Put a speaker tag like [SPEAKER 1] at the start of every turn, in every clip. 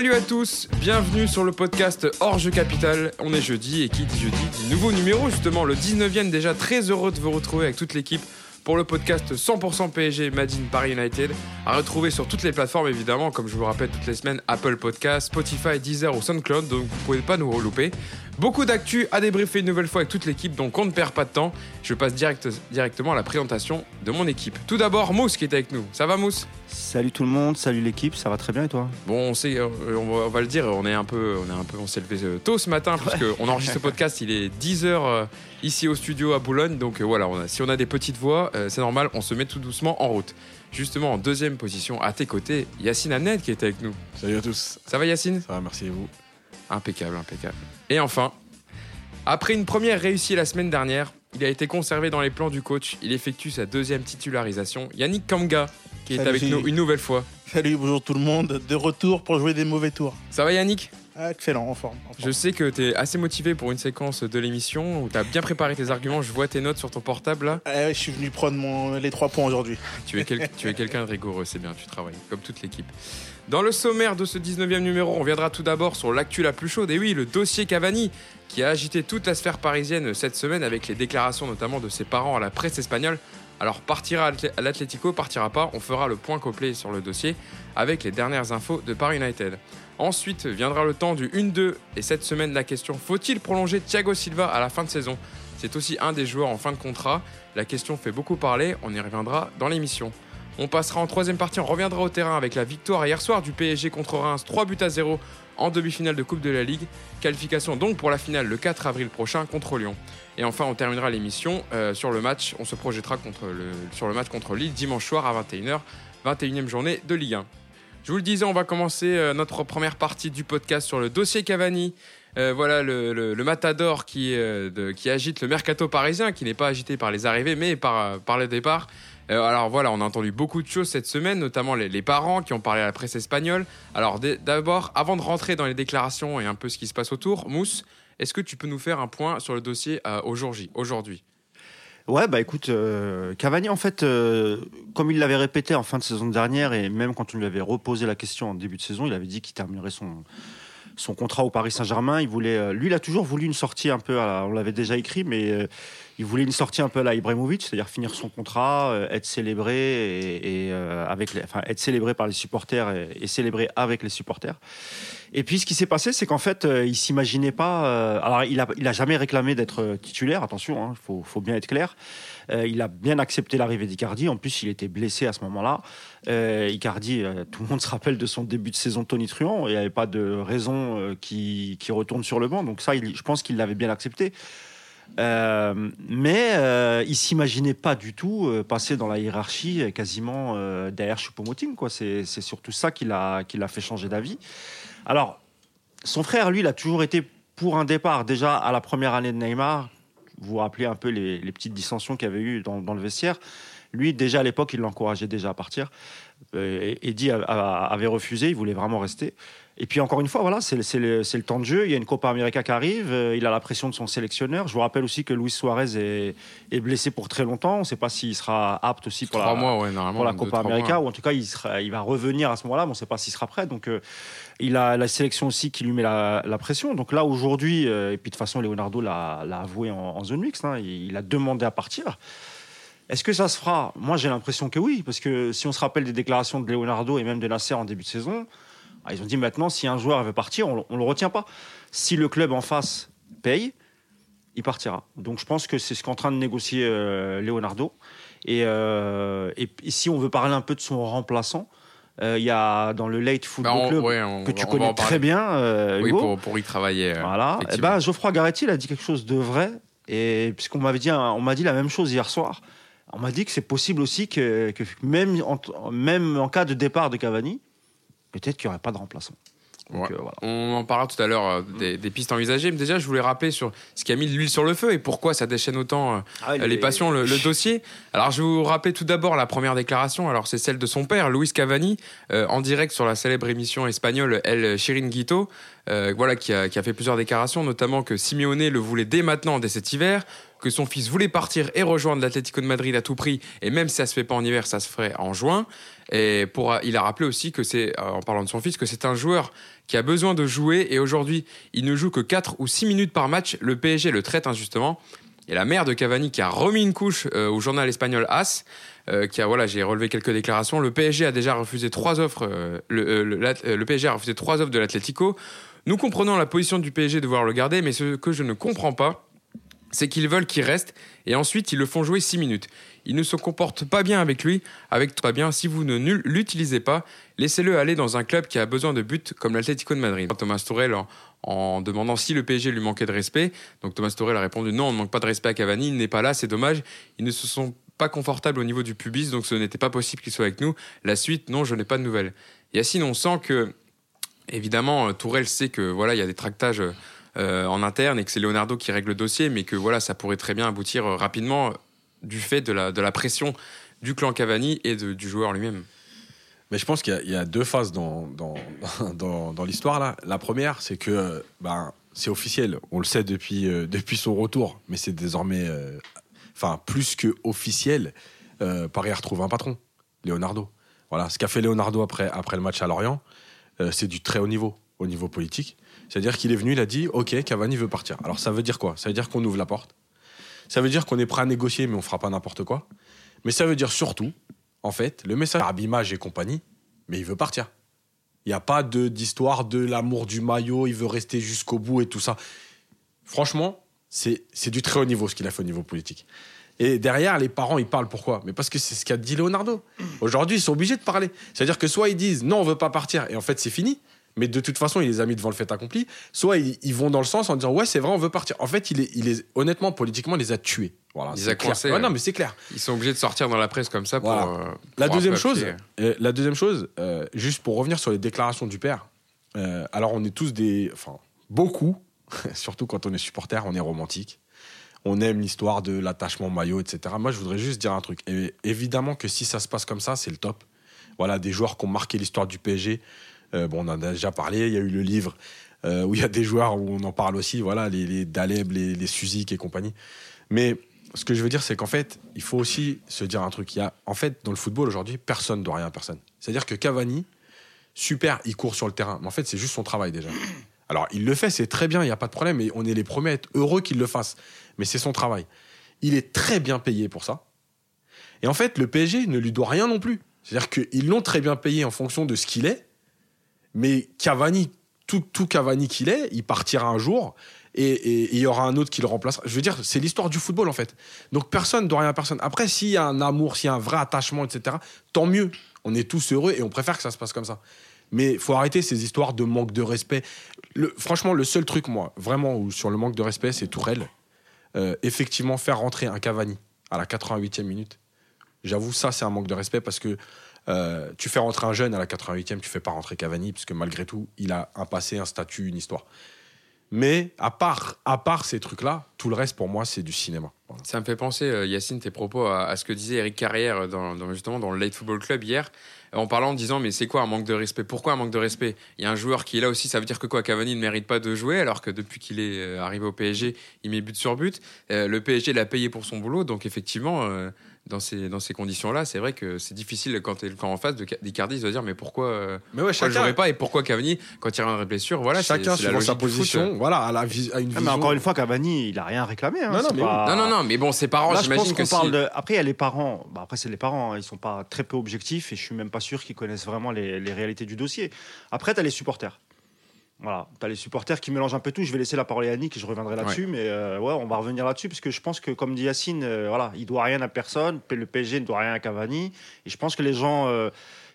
[SPEAKER 1] Salut à tous, bienvenue sur le podcast Hors Jeu Capital. On est jeudi et qui dit jeudi nouveau numéro justement, le 19e déjà très heureux de vous retrouver avec toute l'équipe pour le podcast 100% PSG Made in Paris United, à retrouver sur toutes les plateformes évidemment, comme je vous rappelle toutes les semaines, Apple Podcast, Spotify, Deezer ou SoundCloud, donc vous pouvez pas nous relouper. Beaucoup d'actu à débriefer une nouvelle fois avec toute l'équipe, donc on ne perd pas de temps. Je passe direct, directement à la présentation de mon équipe. Tout d'abord, Mousse qui est avec nous. Ça va Mousse?
[SPEAKER 2] Salut tout le monde, salut l'équipe, ça va très bien et toi?
[SPEAKER 1] Bon, on sait, euh, on va, on va le dire, on est un peu, on est un peu, on s'est levé euh, tôt ce matin puisque on enregistre ce podcast, il est 10h ici au studio à Boulogne, donc euh, voilà, on a- si on a des petites voix, euh, c'est normal, on se met tout doucement en route. Justement, en deuxième position, à tes côtés, Yacine Amned qui est avec nous.
[SPEAKER 3] Salut à tous.
[SPEAKER 1] Ça va Yacine?
[SPEAKER 3] Ça va, merci et vous?
[SPEAKER 1] Impeccable, impeccable. Et enfin, après une première réussie la semaine dernière, il a été conservé dans les plans du coach. Il effectue sa deuxième titularisation. Yannick Kamga, qui est avec nous une nouvelle fois.
[SPEAKER 4] Salut, bonjour tout le monde, de retour pour jouer des mauvais tours.
[SPEAKER 1] Ça va Yannick?
[SPEAKER 4] Excellent, en forme. en
[SPEAKER 1] Je sais que tu es assez motivé pour une séquence de l'émission où tu as bien préparé tes arguments. Je vois tes notes sur ton portable là.
[SPEAKER 4] Ah ouais, je suis venu prendre mon- les trois points aujourd'hui.
[SPEAKER 1] Tu es, quel- tu es quelqu'un de rigoureux, c'est bien, tu travailles, comme toute l'équipe. Dans le sommaire de ce 19e numéro, on viendra tout d'abord sur l'actu la plus chaude. Et oui, le dossier Cavani, qui a agité toute la sphère parisienne cette semaine avec les déclarations notamment de ses parents à la presse espagnole. Alors, partira l'Atlético, partira pas, on fera le point complet sur le dossier avec les dernières infos de Paris United. Ensuite viendra le temps du 1-2 et cette semaine la question faut-il prolonger Thiago Silva à la fin de saison? C'est aussi un des joueurs en fin de contrat. La question fait beaucoup parler, on y reviendra dans l'émission. On passera en troisième partie, on reviendra au terrain avec la victoire hier soir du PSG contre Reims, 3 buts à 0 en demi-finale de Coupe de la Ligue. Qualification donc pour la finale le 4 avril prochain contre Lyon. Et enfin, on terminera l'émission euh, sur le match. On se projettera sur le match contre Lille dimanche soir à 21h, 21e journée de Ligue 1. Je vous le disais, on va commencer euh, notre première partie du podcast sur le dossier Cavani. Euh, voilà le, matador qui, agite le mercato parisien, qui n'est pas agité par les arrivées, mais par, par le départ. Alors voilà, on a entendu beaucoup de choses cette semaine, notamment les, parents qui ont parlé à la presse espagnole. Alors d'abord, avant de rentrer dans les déclarations et un peu ce qui se passe autour, Mousse, est-ce que tu peux nous faire un point sur le dossier euh, aujourd'hui
[SPEAKER 2] Ouais, bah écoute, euh, Cavani, en fait, euh, comme il l'avait répété en fin de saison dernière, et même quand on lui avait reposé la question en début de saison, il avait dit qu'il terminerait son, son contrat au Paris Saint-Germain. Il voulait, euh, lui, il a toujours voulu une sortie un peu, à la- on l'avait déjà écrit, mais euh, il voulait une sortie un peu à la Ibrahimovic, c'est-à-dire finir son contrat, euh, être célébré et, avec, enfin, être célébré par les supporters et, et célébré avec les supporters. Et puis ce qui s'est passé, c'est qu'en fait, il s'imaginait pas. alors, il a, il a jamais réclamé d'être titulaire. Attention, il faut, faut bien être clair. Euh, il a bien accepté l'arrivée d'Icardi. En plus, il était blessé à ce moment-là. Euh, Icardi, euh, tout le monde se rappelle de son début de saison tonitruant. Il n'y avait pas de raison qui, qui retourne sur le banc. Donc ça, je pense qu'il l'avait bien accepté. Mais euh, il s'imaginait pas du tout passer dans la hiérarchie quasiment derrière Choupo-Moting. C'est surtout ça qui l'a fait changer d'avis. Alors, son frère, lui, il a toujours été pour un départ. Déjà, à la première année de Neymar, vous rappelez un peu les, petites dissensions qu'il y avait eu dans, le vestiaire. Lui, déjà à l'époque, il l'encourageait déjà à partir. Euh, Eddie a- avait refusé, il voulait vraiment rester. Et puis encore une fois, voilà, c'est le, temps de jeu. Il y a une Copa América qui arrive. euh, il a la pression de son sélectionneur. Je vous rappelle aussi que Luis Suarez est, est blessé pour très longtemps. On ne sait pas s'il sera apte aussi pour la,
[SPEAKER 1] mois, ouais, normalement.
[SPEAKER 2] pour la
[SPEAKER 1] deux,
[SPEAKER 2] Copa América,
[SPEAKER 1] mois.
[SPEAKER 2] ou en tout cas, il, sera, il va revenir à ce moment-là, mais on ne sait pas s'il sera prêt. Donc, euh, il a la sélection aussi qui lui met la, la pression. Donc là, aujourd'hui, euh, et puis de toute façon, Leonardo l'a l'a avoué en, en zone mixte, hein, il, il a demandé à partir. Est-ce que ça se fera? Moi, j'ai l'impression que oui, parce que si on se rappelle des déclarations de Leonardo et même de Nasser en début de saison, ah, ils ont dit maintenant, si un joueur veut partir, on ne le retient pas. Si le club en face paye, il partira. Donc je pense que c'est ce qu'est en train de négocier euh, Leonardo. Et, euh, et, et si on veut parler un peu de son remplaçant, euh, il y a dans le Late Football
[SPEAKER 1] on-
[SPEAKER 2] Club
[SPEAKER 1] ouais, on
[SPEAKER 2] que tu connais très bien, euh,
[SPEAKER 1] Oui,
[SPEAKER 2] Hugo.
[SPEAKER 1] pour, pour y travailler.
[SPEAKER 2] Voilà. Eh ben, Geoffroy Garetti, il a dit quelque chose de vrai. Et puisqu'on m'avait dit, on m'a dit la même chose hier soir. On m'a dit que c'est possible aussi que, que même, en, même en cas de départ de Cavani, peut-être qu'il n'y aurait pas de remplaçant. Donc,
[SPEAKER 1] Ouais.
[SPEAKER 2] euh, voilà.
[SPEAKER 1] On en parlera tout à l'heure euh, des, des pistes envisagées, mais déjà je voulais rappeler sur ce qui a mis de l'huile sur le feu et pourquoi ça déchaîne autant euh,
[SPEAKER 2] Ah,
[SPEAKER 1] les
[SPEAKER 2] est-
[SPEAKER 1] passions, le, le dossier. Alors je vais vous rappeler tout d'abord la première déclaration. Alors c'est celle de son père, Luis Cavani, en direct sur la célèbre émission espagnole El Chiringuito. Euh, voilà, qui a, qui a fait plusieurs déclarations, notamment que Simeone le voulait dès maintenant, dès cet hiver, que son fils voulait partir et rejoindre l'Atlético de Madrid à tout prix, et même si ça se fait pas en hiver, ça se ferait en juin. Et pour, il a rappelé aussi que c'est, euh, en parlant de son fils, que c'est un joueur qui a besoin de jouer, et aujourd'hui, il ne joue que 4 ou 6 minutes par match. Le PSG le traite injustement. Et la mère de Cavani qui a remis une couche euh, au journal espagnol AS, qui a voilà, j'ai relevé quelques déclarations. Le PSG a déjà refusé trois offres. le, le- le PSG a refusé trois offres de l'Atlético. Nous comprenons la position du PSG de vouloir le garder, mais ce que je ne comprends pas, c'est qu'ils veulent qu'il reste et ensuite ils le font jouer 6 minutes. Il ne se comporte pas bien avec lui, avec pas bien. Si vous ne l'utilisez pas, laissez-le aller dans un club qui a besoin de buts comme l'Atlético de Madrid. Thomas Tourelle en, en demandant si le PSG lui manquait de respect. Donc Thomas Tourelle a répondu non, on ne manque pas de respect à Cavani, il n'est pas là, c'est dommage. Ils ne se sont pas confortables au niveau du pubis, donc ce n'était pas possible qu'il soit avec nous. La suite, non, je n'ai pas de nouvelles. Yacine, on sent que évidemment euh, Tourelle sait que voilà, il y a des tractages euh, en interne et que c'est Leonardo qui règle le dossier, mais que voilà, ça pourrait très bien aboutir euh, rapidement du fait de la, de la pression du clan Cavani et du joueur lui-même.
[SPEAKER 3] Mais je pense qu'il y a- deux phases dans, dans, dans, l'histoire là. La première, c'est que ben, c'est officiel. On le sait depuis, depuis son retour, mais c'est désormais, enfin, plus que officiel. Paris a retrouvé un patron, Leonardo. Voilà, ce qu'a fait Leonardo après, après le match à Lorient, c'est du très haut niveau, au niveau politique. C'est-à-dire qu'il est venu, il a dit Ok, Cavani veut partir. Alors ça veut dire quoi? Ça veut dire qu'on ouvre la porte. Ça veut dire qu'on est prêt à négocier, mais on fera pas n'importe quoi. Mais ça veut dire surtout, en fait, le message Abimage et compagnie, mais il veut partir. Il n'y a pas de- d'histoire de, l'amour du maillot, il veut rester jusqu'au bout et tout ça. Franchement, c'est du très haut niveau ce qu'il a fait au niveau politique. Et derrière, les parents, ils parlent pourquoi? Mais parce que c'est ce qu'a dit Leonardo. Aujourd'hui, ils sont obligés de parler. C'est-à-dire que soit ils disent non, on veut pas partir, et en fait, c'est fini. Mais de toute façon, il les a mis devant le fait accompli. Soit ils, ils vont dans le sens en disant ouais, c'est vrai, on veut partir. En fait, il les- honnêtement, politiquement, il les a tués. Voilà,
[SPEAKER 1] Il les
[SPEAKER 3] c'est
[SPEAKER 1] a coincés,
[SPEAKER 3] Ouais, non, mais c'est clair.
[SPEAKER 1] Ils sont obligés de sortir dans la presse comme ça pour.
[SPEAKER 3] Voilà.
[SPEAKER 1] euh,
[SPEAKER 3] La deuxième chose, euh, la deuxième chose, euh, juste pour revenir sur les déclarations du père. euh, alors on est tous des, enfin beaucoup, surtout quand on est supporter, on est romantique. On aime l'histoire de l'attachement maillot, etc. Moi, je voudrais juste dire un truc. Et évidemment que si ça se passe comme ça, c'est le top. Voilà, des joueurs qui ont marqué l'histoire du PSG. Euh, bon, on en a déjà parlé. Il y a eu le livre euh, où il y a des joueurs où on en parle aussi. Voilà, les, Daleb, les, les Suzik et compagnie. Mais ce que je veux dire, c'est qu'en fait, il faut aussi se dire un truc. Il y a, en fait, dans le football aujourd'hui, personne ne doit rien à personne. C'est-à-dire que Cavani, super, il court sur le terrain. Mais en fait, c'est juste son travail déjà. Alors, il le fait, c'est très bien, il n'y a pas de problème. Et on est les premiers à être heureux qu'il le fasse. Mais c'est son travail. Il est très bien payé pour ça. Et en fait, le PSG ne lui doit rien non plus. C'est-à-dire qu'ils l'ont très bien payé en fonction de ce qu'il est. Mais Cavani, tout, tout Cavani qu'il est, il partira un jour et il y aura un autre qui le remplacera. Je veux dire, c'est l'histoire du football en fait. Donc personne ne doit rien à personne. Après, s'il y a un amour, s'il y a un vrai attachement, etc., tant mieux. On est tous heureux et on préfère que ça se passe comme ça. Mais faut arrêter ces histoires de manque de respect. Franchement, le seul truc, moi, vraiment, sur le manque de respect, c'est Tourelle. Euh, effectivement, faire rentrer un Cavani à la 88e minute, j'avoue, ça, c'est un manque de respect parce que euh, tu fais rentrer un jeune à la 88e, tu fais pas rentrer Cavani, parce que malgré tout, il a un passé, un statut, une histoire. Mais à part, à part ces trucs-là, tout le reste, pour moi, c'est du cinéma.
[SPEAKER 1] Ça me fait penser, euh, Yacine, tes propos à, ce que disait Eric Carrière dans- justement dans le Late Football Club hier, en parlant, en disant mais c'est quoi un manque de respect? Pourquoi un manque de respect? Il y a un joueur qui est là aussi, ça veut dire que quoi? Cavani ne mérite pas de jouer alors que depuis qu'il est euh, arrivé au PSG, il met but sur but. Euh, le PSG l'a payé pour son boulot, donc effectivement, euh, dans ces, dans ces conditions-là, c'est vrai que c'est difficile quand tu es le camp en face de Ca- d'Icardi, il se dire mais pourquoi, euh,
[SPEAKER 3] Mais ouais,
[SPEAKER 1] pourquoi je jouerai pas et pourquoi Cavani quand il reviendrait de blessure Voilà,
[SPEAKER 3] chacun suivant sa position, voilà, à, la vis- à une
[SPEAKER 2] Ah,
[SPEAKER 3] vision.
[SPEAKER 2] mais encore une fois, Cavani, il a rien réclamé. hein.
[SPEAKER 3] Non, non, mais
[SPEAKER 2] pas-
[SPEAKER 1] Non, non, non, mais bon, ses parents, j'imagine que
[SPEAKER 2] qu'on
[SPEAKER 1] si.
[SPEAKER 2] parle de. Après, il y a les parents. Bah, après, c'est les parents. hein. Ils sont pas très peu objectifs et je suis même pas sûr qu'ils connaissent vraiment les, les réalités du dossier. Après, tu as les supporters. Voilà, tu as les supporters qui mélangent un peu tout. Je vais laisser la parole à Yannick et je reviendrai là-dessus. Mais euh, ouais, on va revenir là-dessus parce que je pense que, comme dit Yacine, euh, voilà, il doit rien à personne. Le PSG ne doit rien à Cavani. Et je pense que les gens.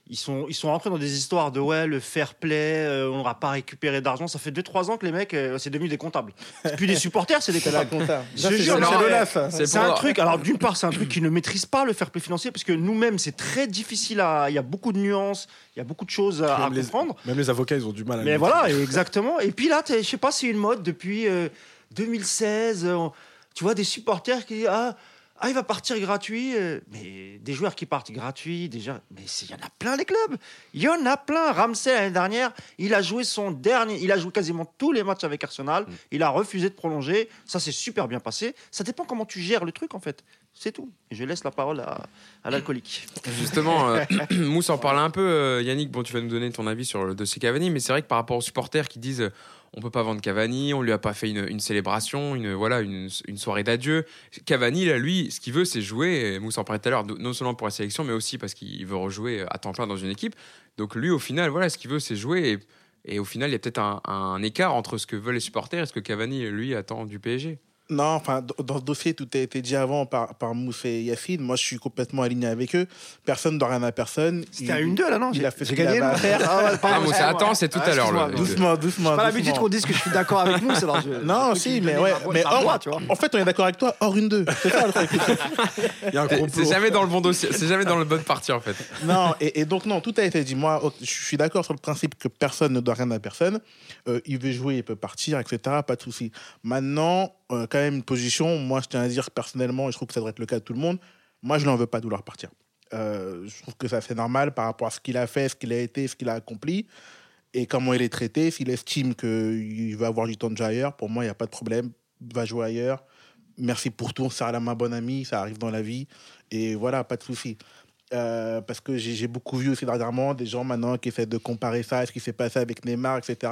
[SPEAKER 2] Ils sont, ils sont rentrés dans des histoires de ouais, le fair play, euh, on n'aura pas récupéré d'argent. Ça fait 2-3 ans que les mecs, euh, c'est devenu des comptables. C'est plus des supporters, c'est des comptables.
[SPEAKER 4] c'est
[SPEAKER 2] jure,
[SPEAKER 4] c'est
[SPEAKER 1] non,
[SPEAKER 4] le
[SPEAKER 1] mais-
[SPEAKER 4] neuf.
[SPEAKER 1] c'est
[SPEAKER 2] C'est
[SPEAKER 1] pour-
[SPEAKER 2] un truc, alors d'une part, c'est un truc qui ne maîtrise pas le fair play financier, parce que nous-mêmes, c'est très difficile à. Il y a beaucoup de nuances, il y a beaucoup de choses à, à
[SPEAKER 3] Même les-
[SPEAKER 2] comprendre.
[SPEAKER 3] Même les avocats, ils ont du mal à
[SPEAKER 2] Mais voilà, exactement. Et puis là, je sais pas, c'est une mode depuis euh, 2016. euh, tu vois des supporters qui disent Ah, Ah, il va partir gratuit. euh, mais des joueurs qui partent gratuits, déjà. Mais il y en a plein, les clubs. Il y en a plein. Ramsey, l'année dernière, il a joué son dernier. Il a joué quasiment tous les matchs avec Arsenal. Il a refusé de prolonger. Ça s'est super bien passé. Ça dépend comment tu gères le truc, en fait. C'est tout. Et je laisse la parole à, à l'alcoolique.
[SPEAKER 1] Justement, euh, Mousse en parlait un peu. euh, Yannick, bon, tu vas nous donner ton avis sur le dossier Cavani, mais c'est vrai que par rapport aux supporters qui disent on peut pas vendre Cavani, on lui a pas fait une, célébration, une voilà, une, soirée d'adieu. Cavani, là, lui, ce qu'il veut, c'est jouer. Mousse en parlait tout à l'heure, non seulement pour la sélection, mais aussi parce qu'il veut rejouer à temps plein dans une équipe. Donc lui, au final, voilà, ce qu'il veut, c'est jouer. Et, et au final, il y a peut-être un, un écart entre ce que veulent les supporters et ce que Cavani, lui, attend du PSG.
[SPEAKER 4] Non, enfin, dans ce dossier, tout a été dit avant par, par Mousse et Yacine. Moi, je suis complètement aligné avec eux. Personne ne doit rien à personne.
[SPEAKER 2] C'était à une deux, là, non
[SPEAKER 4] il
[SPEAKER 2] J'ai
[SPEAKER 4] a fait ce qu'il
[SPEAKER 2] gagné.
[SPEAKER 4] avait à faire.
[SPEAKER 2] Ah, ouais, pardon,
[SPEAKER 1] Ah, Mousse, attends, c'est tout
[SPEAKER 2] Ah,
[SPEAKER 1] à l'heure.
[SPEAKER 2] excuse-moi,
[SPEAKER 1] le-
[SPEAKER 4] Doucement, doucement.
[SPEAKER 2] J'ai pas l'habitude qu'on dise que je suis d'accord avec nous, alors je.
[SPEAKER 4] Non, si, mais ouais. Mais
[SPEAKER 2] le droit,
[SPEAKER 4] hors-
[SPEAKER 2] tu vois.
[SPEAKER 4] en fait, on est d'accord avec toi, hors une deux. C'est ça le truc.
[SPEAKER 1] C'est-. C'est jamais dans le bon dossier, c'est jamais dans le bonne partie en fait.
[SPEAKER 4] non, et, et donc, non, tout a été dit. Moi, je suis d'accord sur le principe que personne ne doit rien à personne. Euh, il veut jouer, il peut partir, etc. Pas de souci. Maintenant, euh, quand même, une position, moi, je tiens à dire personnellement, et je trouve que ça devrait être le cas de tout le monde, moi, je n'en veux pas de vouloir partir. Euh, je trouve que ça c'est normal par rapport à ce qu'il a fait, ce qu'il a été, ce qu'il a accompli et comment il est traité. S'il estime qu'il va avoir du temps de jeu ailleurs, pour moi, il n'y a pas de problème. Va jouer ailleurs. Merci pour tout, on se serre la main, bon ami, ça arrive dans la vie. Et voilà, pas de souci. Euh, parce que j'ai beaucoup vu aussi dernièrement des gens maintenant qui essaient de comparer ça à ce qui s'est passé avec Neymar, etc.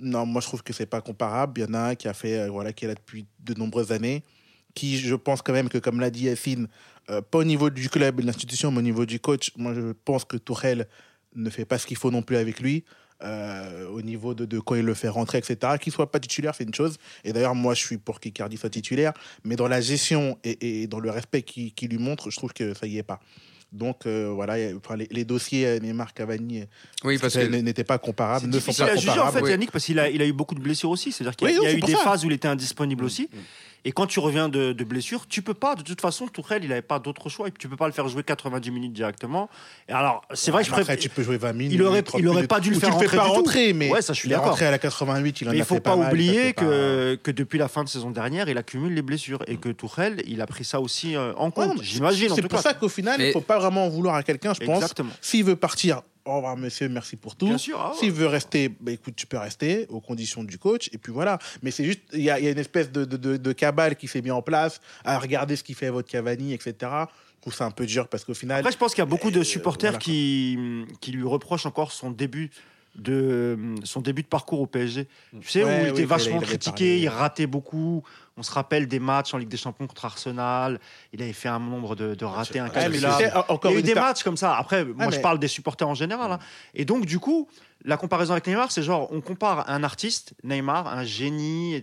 [SPEAKER 4] Non, moi je trouve que c'est pas comparable. Il y en a un qui a fait, euh, voilà, qui est là depuis de nombreuses années, qui je pense quand même que, comme l'a dit Yacine, euh, pas au niveau du club et de l'institution, mais au niveau du coach, moi je pense que Tourelle ne fait pas ce qu'il faut non plus avec lui. euh, au niveau de, de quand il le fait rentrer, etc. Qu'il soit pas titulaire, c'est une chose. Et d'ailleurs, moi, je suis pour qu'Icardi soit titulaire. Mais dans la gestion et, et dans le respect qu'il qu'il lui montre, je trouve que ça y est pas. Donc euh, voilà, a- enfin, les, les dossiers euh, Neymar, Cavani,
[SPEAKER 1] Oui, parce que
[SPEAKER 4] n'étaient pas comparables, ne sont pas
[SPEAKER 2] à juger en
[SPEAKER 4] comparables.
[SPEAKER 2] fait. Yannick, parce qu'il a, il a eu beaucoup de blessures aussi. C'est-à-dire qu'il y a,
[SPEAKER 4] Oui,
[SPEAKER 2] y a
[SPEAKER 4] non, c'est
[SPEAKER 2] eu des
[SPEAKER 4] ça.
[SPEAKER 2] phases où il était indisponible aussi. Et quand tu reviens de, de blessure, tu peux pas. De toute façon, Tourelle, il n'avait pas d'autre choix. Et tu peux pas le faire jouer 90 minutes directement. Et alors, c'est vrai je
[SPEAKER 4] Après,
[SPEAKER 2] préfère.
[SPEAKER 4] tu peux jouer 20 minutes.
[SPEAKER 2] Il aurait-
[SPEAKER 4] 30
[SPEAKER 2] il aurait pas dû le faire
[SPEAKER 4] tu le fais
[SPEAKER 2] rentrer
[SPEAKER 4] pas
[SPEAKER 2] du tout.
[SPEAKER 4] rentrer, mais
[SPEAKER 2] Ouais, ça, je suis
[SPEAKER 4] il est rentré à la 88, il en
[SPEAKER 2] Mais il faut pas
[SPEAKER 4] mal,
[SPEAKER 2] oublier
[SPEAKER 4] pas-
[SPEAKER 2] que, depuis la fin de saison dernière, il accumule les blessures et que Tourelle, il a pris ça aussi euh, en compte. J'imagine.
[SPEAKER 4] C'est pour
[SPEAKER 2] cas.
[SPEAKER 4] ça qu'au final, il
[SPEAKER 1] Mais-
[SPEAKER 4] ne faut pas vraiment en vouloir à quelqu'un, je pense.
[SPEAKER 2] Exactement.
[SPEAKER 4] S'il veut partir, au revoir monsieur, merci pour tout.
[SPEAKER 2] Bien sûr. ah ouais.
[SPEAKER 4] S'il veut rester, bah, écoute, tu peux rester aux conditions du coach. Et puis voilà. Mais c'est juste, il y, a il y a une espèce de, de, de- de cabale qui s'est mis en place à regarder ce qu'il fait votre Cavani, etc. Je trouve ça un peu dur parce qu'au final.
[SPEAKER 2] Après, je pense qu'il y a beaucoup de
[SPEAKER 4] Euh,
[SPEAKER 2] supporters
[SPEAKER 4] voilà,
[SPEAKER 2] qui, qui lui reprochent encore son début de son début de parcours au PSG. Tu sais,
[SPEAKER 4] Ouais,
[SPEAKER 2] où il était vachement critiqué,
[SPEAKER 4] parlé.
[SPEAKER 2] il ratait beaucoup. On se rappelle des matchs en Ligue des Champions contre Arsenal. Il avait fait un nombre de, de ratés incalculables. il y a eu des matchs comme ça. Après, moi, je parle des supporters en général. hein. Et donc, du coup, la comparaison avec Neymar, c'est genre, on compare un artiste, Neymar, un génie,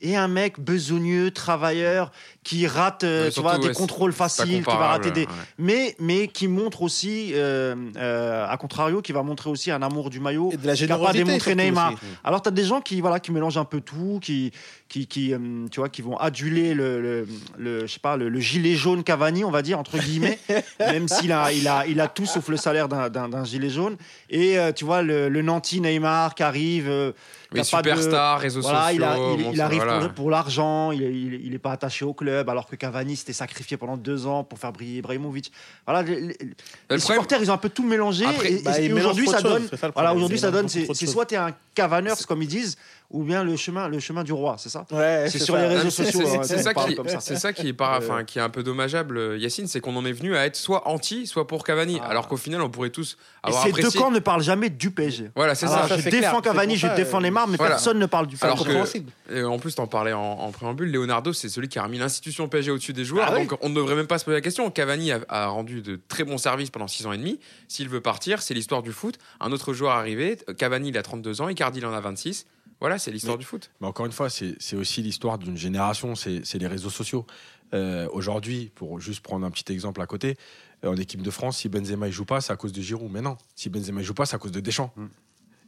[SPEAKER 2] et, un mec besogneux, travailleur, qui rate euh, tu vois, des
[SPEAKER 1] ouais,
[SPEAKER 2] contrôles faciles, qui va rater des,
[SPEAKER 1] ouais.
[SPEAKER 2] mais, mais qui montre aussi, euh, euh, à contrario, qui va montrer aussi un amour du maillot.
[SPEAKER 4] Et de la
[SPEAKER 2] qui n'a pas
[SPEAKER 4] générosité.
[SPEAKER 2] démontré Neymar.
[SPEAKER 4] aussi.
[SPEAKER 2] Alors, tu as des gens qui, voilà, qui mélangent un peu tout, qui, qui, qui, euh, tu vois, qui vont aduler le, le, le- je sais pas, le, le gilet jaune Cavani, on va dire, entre guillemets, même s'il a, il a, il a tout sauf le salaire d'un- gilet jaune. Et euh, tu vois, le, le nanti Neymar qui arrive. euh,
[SPEAKER 1] Mais
[SPEAKER 2] de-
[SPEAKER 1] superstar, réseaux
[SPEAKER 2] voilà,
[SPEAKER 1] sociaux.
[SPEAKER 2] il, a- il-
[SPEAKER 1] montre-
[SPEAKER 2] il arrive
[SPEAKER 1] voilà.
[SPEAKER 2] pour, l'argent, il, est- il, est- il est pas attaché au club, alors que Cavani s'était sacrifié pendant deux ans pour faire briller Ibrahimovic. Voilà, les, les- les
[SPEAKER 1] problème-
[SPEAKER 2] supporters, ils ont un peu tout mélangé.
[SPEAKER 1] Après,
[SPEAKER 2] et,
[SPEAKER 4] bah,
[SPEAKER 2] et aujourd'hui, ça donne,
[SPEAKER 4] ça
[SPEAKER 2] voilà,
[SPEAKER 4] ils
[SPEAKER 2] ça donne, c'est soit tu es un cavaneur, comme ils disent, ou bien le chemin, le chemin du roi, c'est ça
[SPEAKER 4] Ouais,
[SPEAKER 2] C'est sur les réseaux sociaux,
[SPEAKER 1] c'est-
[SPEAKER 2] hein,
[SPEAKER 1] ça,
[SPEAKER 2] parle
[SPEAKER 1] qui,
[SPEAKER 2] comme ça.
[SPEAKER 1] c'est ça qui est,
[SPEAKER 2] Euh,
[SPEAKER 1] enfin, qui est un peu dommageable, euh, Yacine, c'est qu'on en est venu à être soit anti, soit pour Cavani,
[SPEAKER 2] Ah.
[SPEAKER 1] alors qu'au final, on pourrait tous
[SPEAKER 2] Et
[SPEAKER 1] avoir
[SPEAKER 2] ces deux
[SPEAKER 1] apprécié.
[SPEAKER 2] camps ne parlent jamais du PSG.
[SPEAKER 1] Voilà, c'est
[SPEAKER 2] Alors,
[SPEAKER 1] ça.
[SPEAKER 4] ça,
[SPEAKER 2] je défends
[SPEAKER 4] clair,
[SPEAKER 2] Cavani, je défends
[SPEAKER 4] euh,
[SPEAKER 2] Neymar, mais
[SPEAKER 1] voilà.
[SPEAKER 2] personne ne parle du PSG.
[SPEAKER 1] en plus, t'en parlais en, en préambule, Leonardo, c'est celui qui a remis l'institution PSG au-dessus des joueurs,
[SPEAKER 2] Ah oui.
[SPEAKER 1] donc on ne devrait même pas se poser la question. Cavani a, a rendu de très bons services pendant 6 ans et demi. S'il veut partir, c'est l'histoire du foot. Un autre joueur arrivé, Cavani, il a 32 ans, Icardi, il en a 26. Voilà, c'est l'histoire du foot.
[SPEAKER 3] Mais encore une fois, c'est aussi l'histoire d'une génération, c'est les réseaux sociaux. Euh, Aujourd'hui, pour juste prendre un petit exemple à côté, euh, en équipe de France, si Benzema ne joue pas, c'est à cause de Giroud. Mais non, si Benzema ne joue pas, c'est à cause de Deschamps.
[SPEAKER 2] Mm.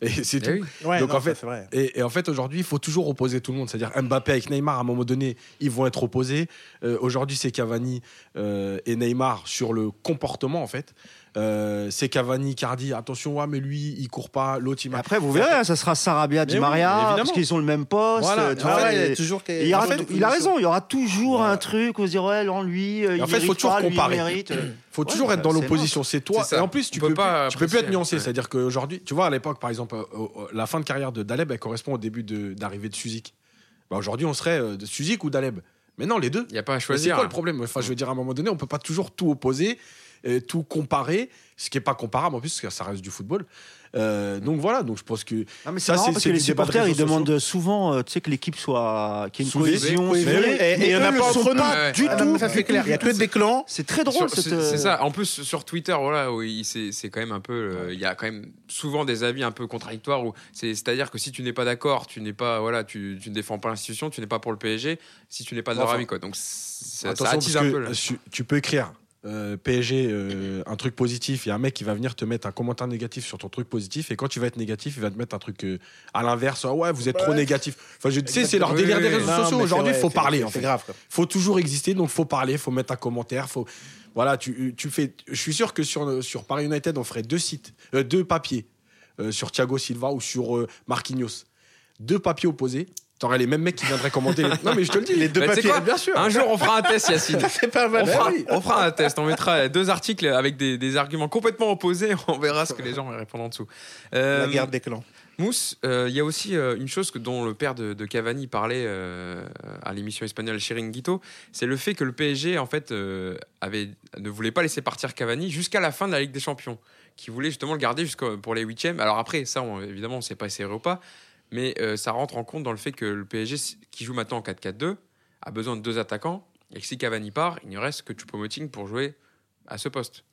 [SPEAKER 3] Et c'est
[SPEAKER 1] Eh
[SPEAKER 3] tout.
[SPEAKER 1] oui.
[SPEAKER 4] Ouais,
[SPEAKER 3] Donc,
[SPEAKER 4] non,
[SPEAKER 3] en fait,
[SPEAKER 4] vrai.
[SPEAKER 3] Et, et en fait, aujourd'hui, il faut toujours opposer tout le monde. C'est-à-dire Mbappé avec Neymar, à un moment donné, ils vont être opposés. Euh, aujourd'hui, c'est Cavani euh, et Neymar sur le comportement, en fait. Euh, c'est Cavani, Cardi. Attention, ouais, mais lui, il court pas. L'autre, il marque.
[SPEAKER 2] après, vous verrez, hein, ça sera Sarabia, Di
[SPEAKER 3] oui,
[SPEAKER 2] Maria,
[SPEAKER 3] évidemment.
[SPEAKER 2] parce qu'ils ont le même poste.
[SPEAKER 3] Voilà,
[SPEAKER 2] tu
[SPEAKER 3] ah
[SPEAKER 2] vois,
[SPEAKER 4] il
[SPEAKER 2] et-
[SPEAKER 4] toujours
[SPEAKER 2] et il,
[SPEAKER 3] en fait,
[SPEAKER 2] il a raison, il y aura toujours
[SPEAKER 3] Voilà.
[SPEAKER 2] un truc on se ouais, non, lui, euh, il
[SPEAKER 3] en fait, faut toujours
[SPEAKER 2] pas, lui, il
[SPEAKER 3] comparer.
[SPEAKER 2] mérite.
[SPEAKER 3] faut toujours
[SPEAKER 2] bah,
[SPEAKER 3] être dans l'opposition. C'est toi. Et en plus, tu peux,
[SPEAKER 1] pas
[SPEAKER 3] tu peux plus être nuancé.
[SPEAKER 1] ouais.
[SPEAKER 3] C'est-à-dire qu'aujourd'hui, tu vois, à l'époque, par exemple, euh, euh, la fin de carrière de Daleb, elle correspond au début de- d'arrivée de, Suzik. Bah, Aujourd'hui, on serait euh, de Suzik ou Daleb. Mais non, les deux.
[SPEAKER 1] Il n'y a pas à
[SPEAKER 3] Mais C'est
[SPEAKER 1] choisir.
[SPEAKER 3] quoi le problème? Enfin, je veux dire, à un moment donné, on peut pas toujours tout opposer, tout comparer, ce qui est pas comparable en plus, parce que ça reste du football. Euh, donc voilà, donc je pense que
[SPEAKER 2] Non, mais c'est
[SPEAKER 3] Ça,
[SPEAKER 2] marrant
[SPEAKER 3] c'est-
[SPEAKER 2] parce que les supporters, ils demandent souvent euh, tu sais, que l'équipe soit. qu'il y ait une cohésion.
[SPEAKER 4] et- et il y en
[SPEAKER 2] eux
[SPEAKER 4] pas
[SPEAKER 2] sont
[SPEAKER 4] entre nous.
[SPEAKER 2] pas
[SPEAKER 1] Ouais.
[SPEAKER 2] du
[SPEAKER 4] Ah
[SPEAKER 2] tout.
[SPEAKER 4] ça c'est clair. Il y a que des clans.
[SPEAKER 2] C'est très drôle.
[SPEAKER 1] C'est
[SPEAKER 2] euh,
[SPEAKER 1] c'est ça. En plus, sur Twitter, voilà, c'est c'est quand même un peu. euh, Il y a quand même souvent des avis un peu contradictoires. où c'est- C'est-à-dire que si tu n'es pas d'accord, tu n'es pas, voilà, tu, tu ne défends pas l'institution, tu n'es pas pour le PSG. Si tu n'es pas de leur avis, quoi. Donc ça, attise
[SPEAKER 3] parce
[SPEAKER 1] un
[SPEAKER 3] que
[SPEAKER 1] peu.
[SPEAKER 3] tu peux écrire euh, PSG euh, un truc positif, il y a un mec qui va venir te mettre un commentaire négatif sur ton truc positif, et quand tu vas être négatif, il va te mettre un truc euh, à l'inverse. Ah ouais, vous êtes trop négatif. Enfin, je tu sais, c'est leur délire
[SPEAKER 1] oui,
[SPEAKER 3] des réseaux
[SPEAKER 4] Non,
[SPEAKER 3] sociaux. Aujourd'hui, il faut parler. En fait.
[SPEAKER 4] grave. quoi.
[SPEAKER 3] faut toujours exister, donc faut parler, faut mettre un commentaire, faut voilà, tu, tu fais. Je suis sûr que sur sur Paris United, on ferait deux sites, deux papiers sur Thiago Silva ou sur Marquinhos, deux papiers opposés. T'aurais les mêmes mecs qui viendraient commenter. les- Non mais je te le dis, les deux
[SPEAKER 1] Bah,
[SPEAKER 3] papiers, bien sûr.
[SPEAKER 1] Un jour, on fera un test, Yacine.
[SPEAKER 4] C'est pas mal.
[SPEAKER 1] On fera,
[SPEAKER 4] oui.
[SPEAKER 1] on fera un test, on mettra deux articles avec des, des arguments complètement opposés, on verra ce que les gens vont répondre en dessous. Euh,
[SPEAKER 4] La guerre des clans.
[SPEAKER 1] Mousse, euh, il y a aussi euh, une chose que, dont le père de, de Cavani parlait euh, à l'émission espagnole Chiringuito, c'est le fait que le PSG en fait euh, avait, ne voulait pas laisser partir Cavani jusqu'à la fin de la Ligue des Champions, qui voulait justement le garder jusqu'au pour les huitièmes. Alors après, ça, on- évidemment, on ne sait pas si c'est vrai ou pas, mais euh, ça rentre en compte dans le fait que le PSG, qui joue maintenant en 4-4-2, a besoin de deux attaquants, et que si Cavani part, il ne reste que Choupo-Moting pour jouer à ce poste.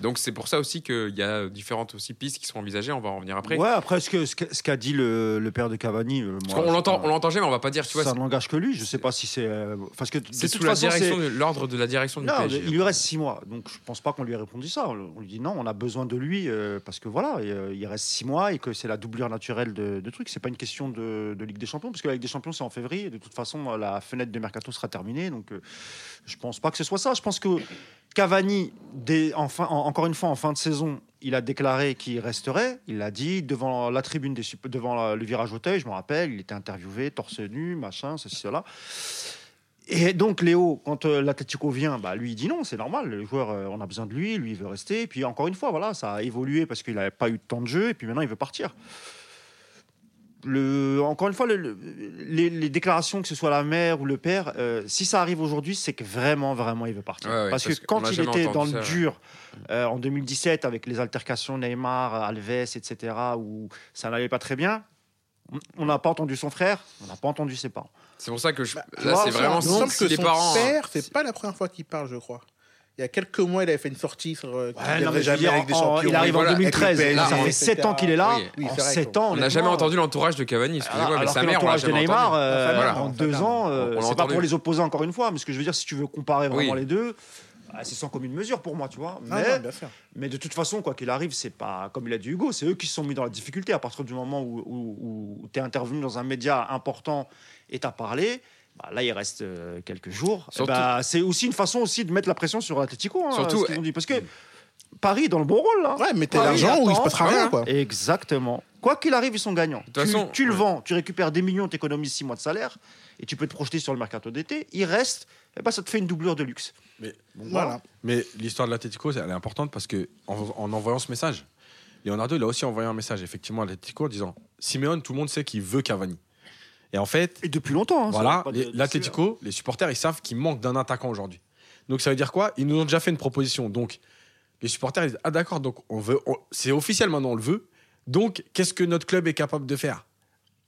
[SPEAKER 1] Donc c'est pour ça aussi qu'il y a différentes aussi pistes qui sont envisagées, on va en revenir après.
[SPEAKER 2] Ouais, après, ce qu'a ce qu'a- dit le, le père de Cavani. euh, moi, c'est
[SPEAKER 1] l'entend, on l'entend jamais, on va pas dire, tu vois,
[SPEAKER 2] ça n'engage que lui. Je sais pas si c'est. euh, Parce que de
[SPEAKER 1] c'est
[SPEAKER 2] toute
[SPEAKER 1] sous la
[SPEAKER 2] façon,
[SPEAKER 1] direction, l'ordre de la direction du
[SPEAKER 2] Non,
[SPEAKER 1] PSG.
[SPEAKER 2] il lui reste six mois, donc je pense pas qu'on lui ait répondu ça. On lui dit non, on a besoin de lui euh, parce que voilà, il reste six mois et que c'est la doublure naturelle de, de trucs. C'est pas une question de, de Ligue des Champions parce que la Ligue des Champions c'est en février. De toute façon, la fenêtre de mercato sera terminée, donc euh, je pense pas que ce soit ça. Je pense que Cavani, encore une fois en fin de saison, il a déclaré qu'il resterait. Il l'a dit devant la tribune des devant le virage Auteuil, je me rappelle. Il était interviewé, torse nu, machin, ceci cela. Et donc Léo, quand euh, vient, bah, lui il dit non, c'est normal, le joueur, euh, on a besoin de lui, lui il veut rester. Et puis encore une fois, voilà, ça a évolué parce qu'il n'avait pas eu de temps de jeu, et puis maintenant il veut partir. Le, encore une fois, le- le- les, les déclarations, que ce soit la mère ou le père, euh, si ça arrive aujourd'hui, c'est que vraiment, vraiment il veut partir.
[SPEAKER 1] Ouais, ouais,
[SPEAKER 2] parce,
[SPEAKER 1] parce
[SPEAKER 2] que quand il était dans le dur, euh, en 2017, avec les altercations Neymar, Alves, etc., où ça n'allait pas très bien, on- n'a pas entendu son frère, on n'a pas entendu ses parents.
[SPEAKER 1] C'est pour ça que je-
[SPEAKER 4] Bah,
[SPEAKER 1] là, c'est vraiment
[SPEAKER 4] Il
[SPEAKER 1] si,
[SPEAKER 4] me semble
[SPEAKER 1] si
[SPEAKER 4] que
[SPEAKER 1] les
[SPEAKER 4] son
[SPEAKER 1] parents. hein.
[SPEAKER 4] père, c'est pas la première fois qu'il parle, je crois. Il y a quelques mois, il avait fait une sortie sur. euh,
[SPEAKER 2] Ouais, non,
[SPEAKER 4] jamais
[SPEAKER 2] dire,
[SPEAKER 4] avec des
[SPEAKER 2] en-
[SPEAKER 4] champions.
[SPEAKER 2] il arrive
[SPEAKER 1] voilà,
[SPEAKER 2] en
[SPEAKER 1] avec le
[SPEAKER 2] 2013,
[SPEAKER 4] PSG,
[SPEAKER 2] ça fait
[SPEAKER 4] etc.
[SPEAKER 2] 7 ans qu'il est là.
[SPEAKER 1] Oui,
[SPEAKER 4] oui,
[SPEAKER 2] en
[SPEAKER 4] c'est vrai,
[SPEAKER 2] 7
[SPEAKER 4] quoi.
[SPEAKER 2] ans,
[SPEAKER 1] On n'a jamais entendu l'entourage de Cavani, excusez-moi,
[SPEAKER 2] Alors,
[SPEAKER 1] mais
[SPEAKER 2] alors
[SPEAKER 1] sa
[SPEAKER 2] que
[SPEAKER 1] mère, on l'a
[SPEAKER 2] l'entourage de Neymar,
[SPEAKER 1] entendu.
[SPEAKER 2] euh,
[SPEAKER 1] Voilà.
[SPEAKER 2] en
[SPEAKER 4] On
[SPEAKER 2] deux
[SPEAKER 4] l'a
[SPEAKER 2] ans, euh, c'est pas pour les opposer encore une fois, mais ce que je veux dire, si tu veux comparer vraiment
[SPEAKER 1] Oui.
[SPEAKER 2] les deux, ah, c'est sans commune mesure pour moi, tu vois.
[SPEAKER 4] Ah,
[SPEAKER 2] Mais,
[SPEAKER 4] non,
[SPEAKER 2] de toute façon, quoi qu'il arrive, c'est pas comme il a dit Hugo, c'est eux qui se sont mis dans la difficulté à partir du moment où, tu es intervenu dans un média important et tu as parlé. Bah, là, il reste euh, quelques jours. Eh
[SPEAKER 1] Surtout-
[SPEAKER 2] bah, c'est aussi une façon aussi de mettre la pression sur l'Atletico. Hein,
[SPEAKER 1] Surtout-
[SPEAKER 2] ce qu'ils ont dit. Parce que Paris est dans le bon rôle là.
[SPEAKER 4] Ouais, mettez l'argent où il se passera rien, quoi.
[SPEAKER 2] Exactement. Quoi qu'il arrive, ils sont gagnants.
[SPEAKER 1] toute
[SPEAKER 2] tu,
[SPEAKER 1] façon,
[SPEAKER 2] tu le
[SPEAKER 1] ouais.
[SPEAKER 2] vends, tu récupères des millions, tu économises 6 mois de salaire et tu peux te projeter sur le mercato d'été. Il reste, eh ben, ça te fait une doublure de luxe.
[SPEAKER 3] Mais-
[SPEAKER 2] Donc,
[SPEAKER 4] Voilà.
[SPEAKER 3] Mais l'histoire de l'Atletico, elle est importante parce que en, en envoyant ce message, Leonardo, il a aussi envoyé un message effectivement à l'Atletico en disant Simeone, tout le monde sait qu'il veut Cavani. Et en fait,
[SPEAKER 2] Et depuis longtemps. hein,
[SPEAKER 3] voilà,
[SPEAKER 2] pas de-
[SPEAKER 3] les- l'Atletico, supporters, ils savent qu'il manque d'un attaquant aujourd'hui. Donc ça veut dire quoi? Ils nous ont déjà fait une proposition. Donc les supporters, ils disent Ah d'accord, donc on veut, c'est officiel maintenant, on le veut. Donc qu'est-ce que notre club est capable de faire?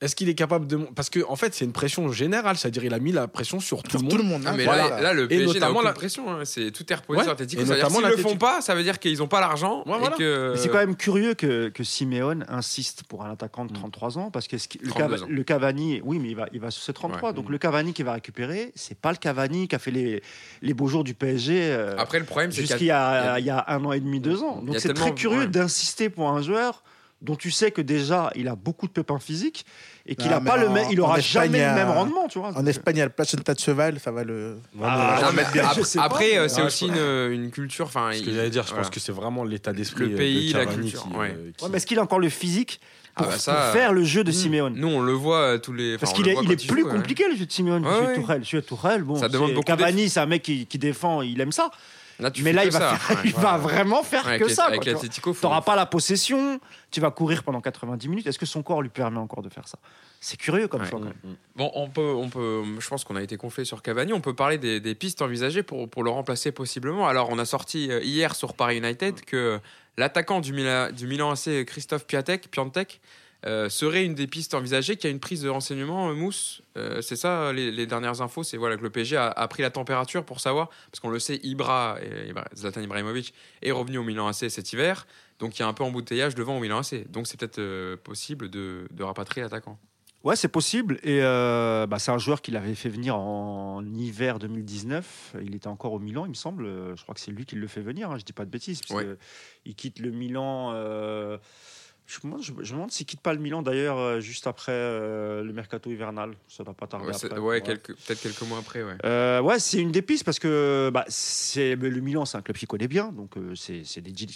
[SPEAKER 3] Est-ce qu'il est capable de. Parce qu'en en fait, c'est une pression générale, c'est-à-dire il a mis la pression sur tout
[SPEAKER 4] Sur
[SPEAKER 3] le monde.
[SPEAKER 4] tout le monde.
[SPEAKER 1] Ah,
[SPEAKER 4] hein,
[SPEAKER 1] mais
[SPEAKER 4] voilà.
[SPEAKER 1] là, là, le PSG n'a aucune
[SPEAKER 3] la-
[SPEAKER 1] pression. hein. C'est tout est reposé
[SPEAKER 3] Ouais.
[SPEAKER 1] sur
[SPEAKER 3] notamment
[SPEAKER 1] s'ils le
[SPEAKER 3] l'Atlético.
[SPEAKER 1] font pas, ça veut dire qu'ils n'ont pas l'argent
[SPEAKER 3] Ouais, voilà.
[SPEAKER 1] que.
[SPEAKER 2] Mais c'est quand même curieux que, que Simeone insiste pour un attaquant
[SPEAKER 3] Mm.
[SPEAKER 2] de 33 ans parce que qui- le,
[SPEAKER 1] 32
[SPEAKER 2] Cava-
[SPEAKER 1] ans.
[SPEAKER 2] le Cavani, oui, mais il va, il va sur ses 33.
[SPEAKER 1] Ouais.
[SPEAKER 2] Donc le Cavani qui va récupérer, c'est pas le Cavani qui a fait les, les beaux jours du PSG euh,
[SPEAKER 1] Après, le problème, c'est qu'il y a-
[SPEAKER 2] jusqu'il y,
[SPEAKER 1] il y
[SPEAKER 2] a, un an et demi, deux ans. Donc c'est très curieux d'insister pour un joueur dont tu sais que déjà il a beaucoup de pépins physiques et qu'il
[SPEAKER 4] Non,
[SPEAKER 2] a
[SPEAKER 4] mais
[SPEAKER 2] pas le même, il aura
[SPEAKER 4] Espagne,
[SPEAKER 2] jamais le même
[SPEAKER 4] euh,
[SPEAKER 2] rendement, tu vois.
[SPEAKER 4] En Espagne, il y a le placenta de cheval, ça va le.
[SPEAKER 2] Ah,
[SPEAKER 1] Non, mais
[SPEAKER 2] pas,
[SPEAKER 1] après,
[SPEAKER 2] mais-
[SPEAKER 1] euh, c'est aussi une, une culture. Enfin,
[SPEAKER 3] Ce que
[SPEAKER 1] il-
[SPEAKER 3] j'allais dire, je
[SPEAKER 1] voilà.
[SPEAKER 3] pense que c'est vraiment l'état d'esprit
[SPEAKER 1] Le
[SPEAKER 3] euh,
[SPEAKER 1] pays,
[SPEAKER 3] de
[SPEAKER 1] la culture,
[SPEAKER 3] qui,
[SPEAKER 1] ouais.
[SPEAKER 3] euh, qui-
[SPEAKER 2] Ouais, mais est-ce qu'il a encore le physique
[SPEAKER 1] Ah
[SPEAKER 2] pour,
[SPEAKER 1] bah ça,
[SPEAKER 2] pour
[SPEAKER 1] euh,
[SPEAKER 2] faire le jeu de Simeone
[SPEAKER 1] Nous, on le voit euh, tous les.
[SPEAKER 2] Parce qu'il est, il plus
[SPEAKER 1] joue, ouais.
[SPEAKER 2] compliqué le jeu de Simeone que
[SPEAKER 1] Ouais,
[SPEAKER 2] le jeu
[SPEAKER 1] ouais.
[SPEAKER 2] de Tourelle. Le jeu de Tourelle, bon,
[SPEAKER 1] Ça demande beaucoup
[SPEAKER 2] Cavani, c'est un mec qui, qui défend, il aime ça.
[SPEAKER 1] Là, tu
[SPEAKER 2] mais là, il va,
[SPEAKER 1] ça,
[SPEAKER 2] faire-
[SPEAKER 1] ouais.
[SPEAKER 2] il va vraiment faire
[SPEAKER 1] Ouais,
[SPEAKER 2] que ça.
[SPEAKER 1] avec
[SPEAKER 2] quoi, tu T'auras pas la possession, tu vas courir pendant 90 minutes. Est-ce que son corps lui permet encore de faire ça? C'est curieux comme
[SPEAKER 1] Ouais.
[SPEAKER 2] choix. quand même.
[SPEAKER 1] Bon, on peut, on peut, je pense qu'on a été gonflé sur Cavani. On peut parler des, des pistes envisagées pour, pour le remplacer possiblement. Alors, on a sorti euh, hier sur Paris United que l'attaquant du, Mila- du Milan AC, Christophe Piatek, Piantek, euh, serait une des pistes envisagées. Qui a une prise de renseignement, euh, Mousse. Euh, c'est ça, les, les dernières infos. C'est voilà que le PSG a, a pris la température pour savoir, parce qu'on le sait, Ibra, et- Ibra- Zlatan Ibrahimovic est revenu au Milan AC cet hiver. Donc, il y a un peu embouteillage devant au Milan AC. Donc, c'est peut-être possible de, de rapatrier l'attaquant.
[SPEAKER 2] Ouais, c'est possible. Et euh, bah, c'est un joueur qu'il avait fait venir en hiver 2019. Il était encore au Milan, il me semble. Je crois que c'est lui qui le fait venir. hein, Je dis pas de bêtises. parce
[SPEAKER 1] Ouais.
[SPEAKER 2] que il quitte le Milan. euh, Je me demande, je, je me demande s'il quitte pas le Milan d'ailleurs euh, juste après euh, le mercato hivernal. Ça va pas tarder
[SPEAKER 1] Ouais, c'est-
[SPEAKER 2] après.
[SPEAKER 1] ouais,
[SPEAKER 2] Ouais.
[SPEAKER 1] quelques- peut-être quelques mois après, ouais.
[SPEAKER 2] Euh, ouais, c'est une des pistes parce que bah, c'est le Milan, c'est un club qui connaît bien, donc euh, c'est c'est des deals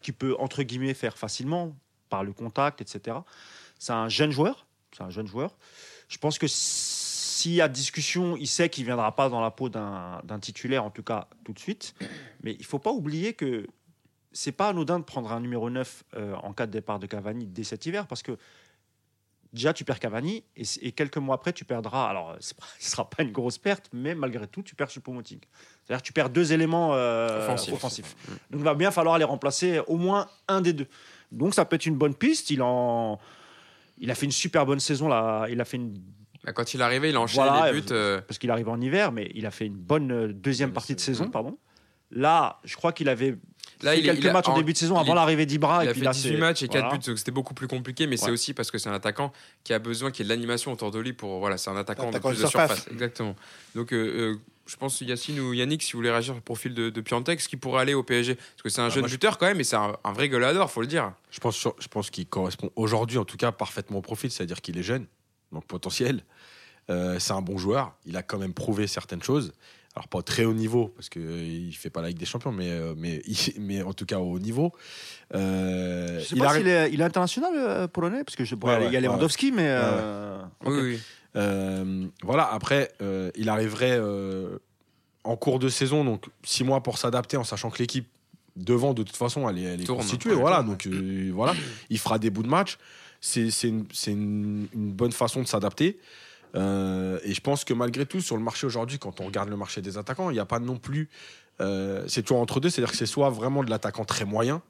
[SPEAKER 2] qui peut entre guillemets faire facilement par le contact, etc. C'est un jeune joueur, c'est un jeune joueur. Je pense que s'il y a discussion, il sait qu'il viendra pas dans la peau d'un d'un titulaire, en tout cas tout de suite. Mais il faut pas oublier que c'est pas anodin de prendre un numéro 9 euh, en cas de départ de Cavani dès cet hiver parce que déjà tu perds Cavani et, et quelques mois après tu perdras alors pas- ce sera pas une grosse perte mais malgré tout tu perds Choupo-Moting. C'est-à-dire que tu perds deux éléments euh,
[SPEAKER 1] Offensifs.
[SPEAKER 2] offensifs, donc il va bien falloir les remplacer au moins un des deux. Donc ça peut être une bonne piste. Il en il a fait une super bonne saison là. Il a fait une
[SPEAKER 1] quand il est arrivé, il a enchaîné
[SPEAKER 2] Voilà,
[SPEAKER 1] les buts. euh,
[SPEAKER 2] parce qu'il arrive en hiver mais il a fait une bonne euh, deuxième partie de
[SPEAKER 3] saison.
[SPEAKER 2] saison pardon. Là je crois qu'il avait
[SPEAKER 1] Là, il,
[SPEAKER 2] quelques
[SPEAKER 1] il a-
[SPEAKER 2] matchs en
[SPEAKER 1] en-
[SPEAKER 2] début de saison avant l'arrivée d'Ibra
[SPEAKER 1] il
[SPEAKER 2] et
[SPEAKER 1] a
[SPEAKER 2] puis
[SPEAKER 1] fait
[SPEAKER 2] là
[SPEAKER 1] 18
[SPEAKER 2] c'est-
[SPEAKER 1] matchs et 4
[SPEAKER 2] voilà.
[SPEAKER 1] buts, donc c'était beaucoup plus compliqué, mais c'est aussi parce que c'est un attaquant qui a besoin qu'il y ait de l'animation autour de lui pour. Voilà, c'est un attaquant de
[SPEAKER 4] Attaquant
[SPEAKER 1] plus
[SPEAKER 4] de
[SPEAKER 1] de
[SPEAKER 4] surface.
[SPEAKER 1] surface. Exactement. Donc, euh, euh, je pense Yacine ou Yannick, si vous voulez réagir sur le profil de, de Piantek, ce qui pourrait aller au PSG. Parce que c'est un jeune
[SPEAKER 3] moi,
[SPEAKER 1] buteur quand même, et c'est un, un vrai goleador, faut le dire.
[SPEAKER 3] Je pense, je pense qu'il correspond aujourd'hui, en tout cas, parfaitement au profil, c'est-à-dire qu'il est jeune, donc potentiel. Euh, c'est un bon joueur. Il a quand même prouvé certaines choses. Alors, pas au très haut niveau, parce qu'il ne fait pas la Ligue des Champions, mais, euh, mais, mais en tout cas au haut niveau. Euh,
[SPEAKER 2] Je sais
[SPEAKER 3] il
[SPEAKER 2] pas
[SPEAKER 3] arrive-
[SPEAKER 2] s'il est, il est international euh, polonais parce que je, il y a
[SPEAKER 3] ouais,
[SPEAKER 2] Lewandowski mais euh,
[SPEAKER 1] Oui, oui.
[SPEAKER 3] Euh, voilà, après, euh, il arriverait euh, en cours de saison, donc six mois pour s'adapter, en sachant que l'équipe devant, de toute façon, elle est, elle est
[SPEAKER 1] Tourne.
[SPEAKER 3] constituée. Voilà,
[SPEAKER 1] tourne,
[SPEAKER 3] donc euh, voilà, il fera des bouts de match. C'est c'est une, c'est une- une bonne façon de s'adapter. Euh, et je pense que malgré tout, sur le marché aujourd'hui, quand on regarde le marché des attaquants, il n'y a pas non plus. euh, c'est toujours entre deux, c'est-à-dire que c'est soit vraiment de l'attaquant très moyen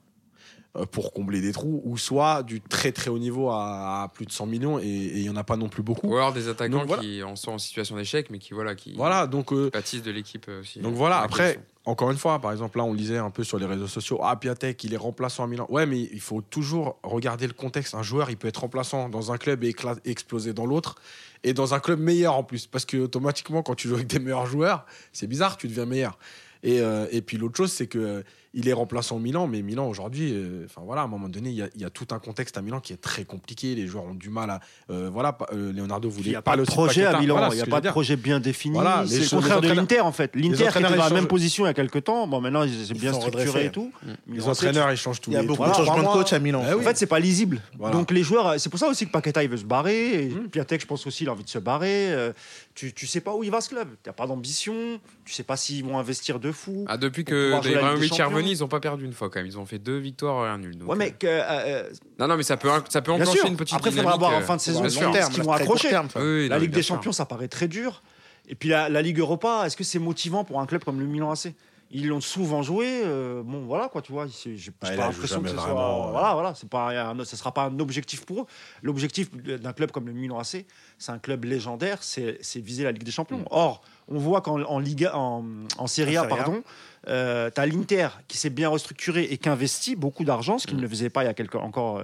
[SPEAKER 3] pour combler des trous, ou soit du très très haut niveau à, à plus de 100 millions, et il n'y en a pas non plus beaucoup.
[SPEAKER 1] Ou alors des attaquants
[SPEAKER 3] Donc, voilà.
[SPEAKER 1] qui en sont en situation d'échec, mais qui, voilà, qui
[SPEAKER 3] Voilà, donc euh,
[SPEAKER 1] bâtissent de l'équipe euh, aussi.
[SPEAKER 3] Donc voilà, après, encore une fois, par exemple, là, on lisait un peu sur les réseaux sociaux, ah, Piatek, il est remplaçant à Milan. Ouais, mais il faut toujours regarder le contexte. Un joueur, il peut être remplaçant dans un club et exploser dans l'autre, et dans un club meilleur en plus. Parce que automatiquement, quand tu joues avec des meilleurs joueurs, c'est bizarre, tu deviens meilleur. Et, euh, et puis l'autre chose, c'est que euh, il est remplaçant au Milan, mais Milan aujourd'hui, euh, enfin voilà, à un moment donné, il y, a, il y a tout un contexte à Milan qui est très compliqué. Les joueurs ont du mal à, euh, voilà, euh, Leonardo
[SPEAKER 2] il
[SPEAKER 3] voulait
[SPEAKER 2] n'y a pas de projet à. Milan il n'y a pas de projet bien défini
[SPEAKER 3] Voilà,
[SPEAKER 2] c'est le contraire de l'Inter en fait l'Inter qui était dans la même position il y a quelques temps bon maintenant c'est
[SPEAKER 4] Ils
[SPEAKER 2] bien structuré et tout
[SPEAKER 3] Les entraîneurs, ils changent tous
[SPEAKER 4] Il y a beaucoup de changements de coach à Milan.
[SPEAKER 3] Eh oui.
[SPEAKER 2] En fait, c'est pas lisible.
[SPEAKER 3] Voilà.
[SPEAKER 2] Donc les joueurs, c'est pour ça aussi que Paqueta il veut se barrer. Et
[SPEAKER 3] Mm.
[SPEAKER 2] Piatek, je pense aussi, il a envie de se barrer. Euh, tu, tu sais pas où il va ce club. Tu n'as pas d'ambition. Tu sais pas s'ils vont investir de fou.
[SPEAKER 1] Ah, depuis que Ibrahimovic est
[SPEAKER 2] Champions.
[SPEAKER 1] revenu, ils n'ont pas perdu une fois quand même. Ils ont fait deux victoires et un nul. donc,
[SPEAKER 2] ouais,
[SPEAKER 1] euh,
[SPEAKER 2] mais que, euh,
[SPEAKER 1] Non, non, mais ça peut, ça peut enclencher
[SPEAKER 2] sûr.
[SPEAKER 1] une petite
[SPEAKER 2] Après, il faudra
[SPEAKER 1] dynamique,
[SPEAKER 2] voir en
[SPEAKER 1] euh,
[SPEAKER 2] fin de saison ce
[SPEAKER 1] sûr.
[SPEAKER 2] qu'ils vont accrocher.
[SPEAKER 1] Oui,
[SPEAKER 2] la
[SPEAKER 1] non,
[SPEAKER 2] Ligue des
[SPEAKER 1] sûr.
[SPEAKER 2] Champions, ça paraît très dur. Et puis la, la Ligue Europa, est-ce que c'est motivant pour un club comme le Milan AC Ils l'ont souvent joué. euh, bon, voilà quoi, tu vois. J'ai
[SPEAKER 3] Ah,
[SPEAKER 2] j'ai
[SPEAKER 3] il
[SPEAKER 2] pas l'impression que ce soit.
[SPEAKER 3] vraiment, ouais.
[SPEAKER 2] Voilà, voilà. C'est pas un, ça sera pas un objectif pour eux. L'objectif d'un club comme le Milan AC, c'est un club légendaire. C'est c'est viser la Ligue des Champions.
[SPEAKER 3] Mm.
[SPEAKER 2] Or, on voit qu'en en Liga, en, en Serie A, pardon, euh, t'as l'Inter qui s'est bien restructuré et qui investit beaucoup d'argent, ce qu'il
[SPEAKER 1] Mm.
[SPEAKER 2] ne faisait pas il y a quelques, encore euh,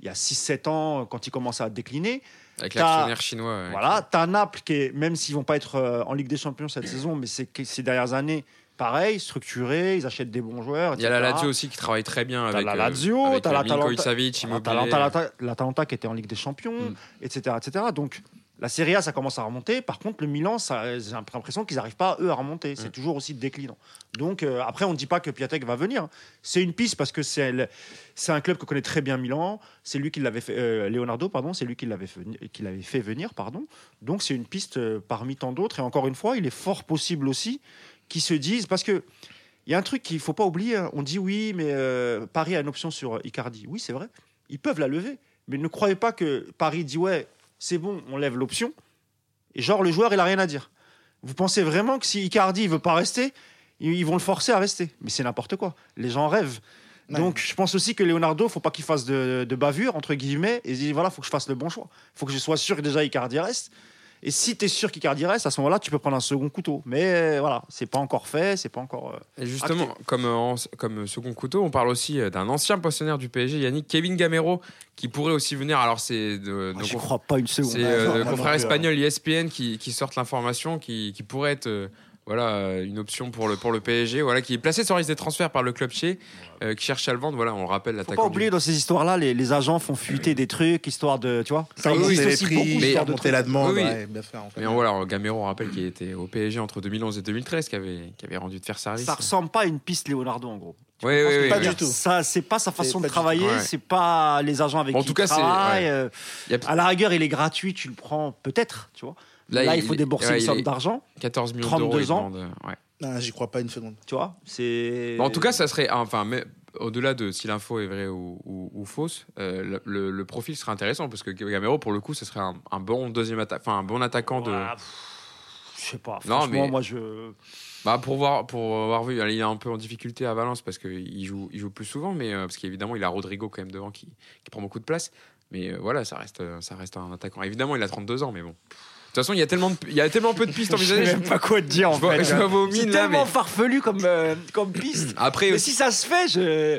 [SPEAKER 2] il y a 6-7 ans, quand il commençait à décliner.
[SPEAKER 1] Avec l'actionnaire chinois. euh,
[SPEAKER 2] Voilà, t'as Naples qui est, même s'ils vont pas être euh, en Ligue des Champions cette saison, mais c'est que ces dernières années, pareil, structuré, ils achètent des bons joueurs.
[SPEAKER 1] Il y a la
[SPEAKER 2] etc.
[SPEAKER 1] Lazio aussi qui travaille très bien avec.
[SPEAKER 2] la Lazio,
[SPEAKER 1] avec,
[SPEAKER 2] l'Atalanta l'Atalanta qui était en Ligue des Champions,
[SPEAKER 1] Mm.
[SPEAKER 2] etc., etc. Donc la Serie A, ça commence à remonter. Par contre, le Milan, ça- j'ai l'impression qu'ils n'arrivent pas, eux, à remonter. C'est
[SPEAKER 1] Mm.
[SPEAKER 2] toujours aussi déclinant. Donc euh, après, on ne dit pas que Piatek va venir. C'est une piste parce que c'est un club que connaît très bien Milan. C'est lui qui l'avait fait, euh, Leonardo, pardon, c'est lui qui l'avait fait, qui l'avait fait venir, pardon. Donc c'est une piste euh, parmi tant d'autres. Et encore une fois, il est fort possible aussi qu'ils se disent parce que il y a un truc qu'il faut pas oublier. hein. On dit oui, mais euh, Paris a une option sur euh, Icardi. Oui, c'est vrai. Ils peuvent la lever. Mais ne croyez pas que Paris dit ouais, c'est bon, on lève l'option. Et genre, le joueur, il a rien à dire. Vous pensez vraiment que si Icardi veut pas rester, ils vont le forcer à rester Mais c'est n'importe quoi. Les gens rêvent.
[SPEAKER 4] Ouais.
[SPEAKER 2] Donc, je pense aussi que Leonardo, faut pas qu'il fasse de, de bavure, entre guillemets, et il dit voilà, faut que je fasse le bon choix. faut que je sois sûr que déjà Icardi reste. Et si tu es sûr qu'Icardi reste, à ce moment-là, tu peux prendre un second couteau. Mais euh, voilà, c'est pas encore fait, c'est pas encore. euh,
[SPEAKER 1] Et justement, comme, euh, en- comme second couteau, on parle aussi d'un ancien pensionnaire du PSG, Yannick Kevin Gamero, qui pourrait aussi venir. Alors, c'est de.
[SPEAKER 2] J'y
[SPEAKER 1] on-
[SPEAKER 2] crois pas une seconde.
[SPEAKER 1] C'est euh,
[SPEAKER 4] moi
[SPEAKER 1] confrère espagnol ESPN qui, qui sortent l'information qui, qui pourrait être euh, voilà, une option pour le, pour le PSG, voilà, qui est placé sur liste des transferts par le club chez, euh, qui cherche à le vendre. Voilà, on le rappelle,
[SPEAKER 2] Faut
[SPEAKER 1] l'attaquant.
[SPEAKER 2] pas
[SPEAKER 1] du-
[SPEAKER 2] oublier dans ces histoires-là, les, les agents font fuiter des trucs, histoire de. Tu vois
[SPEAKER 4] Ça
[SPEAKER 1] oui, oui,
[SPEAKER 4] aussi
[SPEAKER 2] prix,
[SPEAKER 1] mais-
[SPEAKER 4] histoire de monter la demande.
[SPEAKER 1] Oui, oui.
[SPEAKER 4] ouais, bien sûr, en fait.
[SPEAKER 1] Mais voilà, Gamero, on rappelle qu'il était au PSG entre 2011 et 2013, qui avait, qui avait rendu de faire service.
[SPEAKER 2] Ça ressemble pas à une piste Leonardo, en gros.
[SPEAKER 1] Oui, oui,
[SPEAKER 4] pas
[SPEAKER 1] oui.
[SPEAKER 4] du tout.
[SPEAKER 2] Ça, c'est pas sa façon de travailler.
[SPEAKER 1] Ouais.
[SPEAKER 2] c'est pas les agents avec
[SPEAKER 1] En
[SPEAKER 2] qui
[SPEAKER 1] tout
[SPEAKER 2] il
[SPEAKER 1] cas, c'est-
[SPEAKER 2] travaille.
[SPEAKER 1] ouais.
[SPEAKER 2] euh,
[SPEAKER 1] a
[SPEAKER 2] À la rigueur, il est gratuit, tu le prends peut-être, tu vois. Là, il, faut débourser
[SPEAKER 1] ouais,
[SPEAKER 2] une somme d'argent,
[SPEAKER 1] 14 millions
[SPEAKER 2] 32
[SPEAKER 1] d'euros. il
[SPEAKER 2] ans.
[SPEAKER 1] demande, ouais.
[SPEAKER 4] J'y crois pas une seconde.
[SPEAKER 2] tu vois. C'est.
[SPEAKER 1] Bon, en tout cas, ça serait, enfin, mais au-delà de si l'info est vraie ou, ou- ou fausse, euh, le, le- le profil serait intéressant parce que Gamero, pour le coup, ce serait un, un bon deuxième atta- enfin un bon attaquant de.
[SPEAKER 2] Voilà, Je sais pas.
[SPEAKER 1] Non, mais-
[SPEAKER 2] moi, je.
[SPEAKER 1] Bah pour voir, pour avoir vu, il est un peu en difficulté à Valence parce qu'il joue, il joue plus souvent, mais euh, parce qu'évidemment il a Rodrigo quand même devant qui, qui prend beaucoup de place. Mais euh, voilà, ça reste, ça reste un attaquant. Évidemment, il a 32 ans, mais bon. De toute façon, il y a tellement, de, il y a tellement peu de pistes
[SPEAKER 2] Je sais
[SPEAKER 1] envisagées.
[SPEAKER 2] même pas quoi te dire en
[SPEAKER 1] Je
[SPEAKER 2] fait.
[SPEAKER 1] je vois vos
[SPEAKER 2] C'est tellement
[SPEAKER 1] mais-
[SPEAKER 2] farfelu comme, euh, comme piste.
[SPEAKER 1] Après,
[SPEAKER 2] mais
[SPEAKER 1] aussi-
[SPEAKER 2] si ça se fait, je.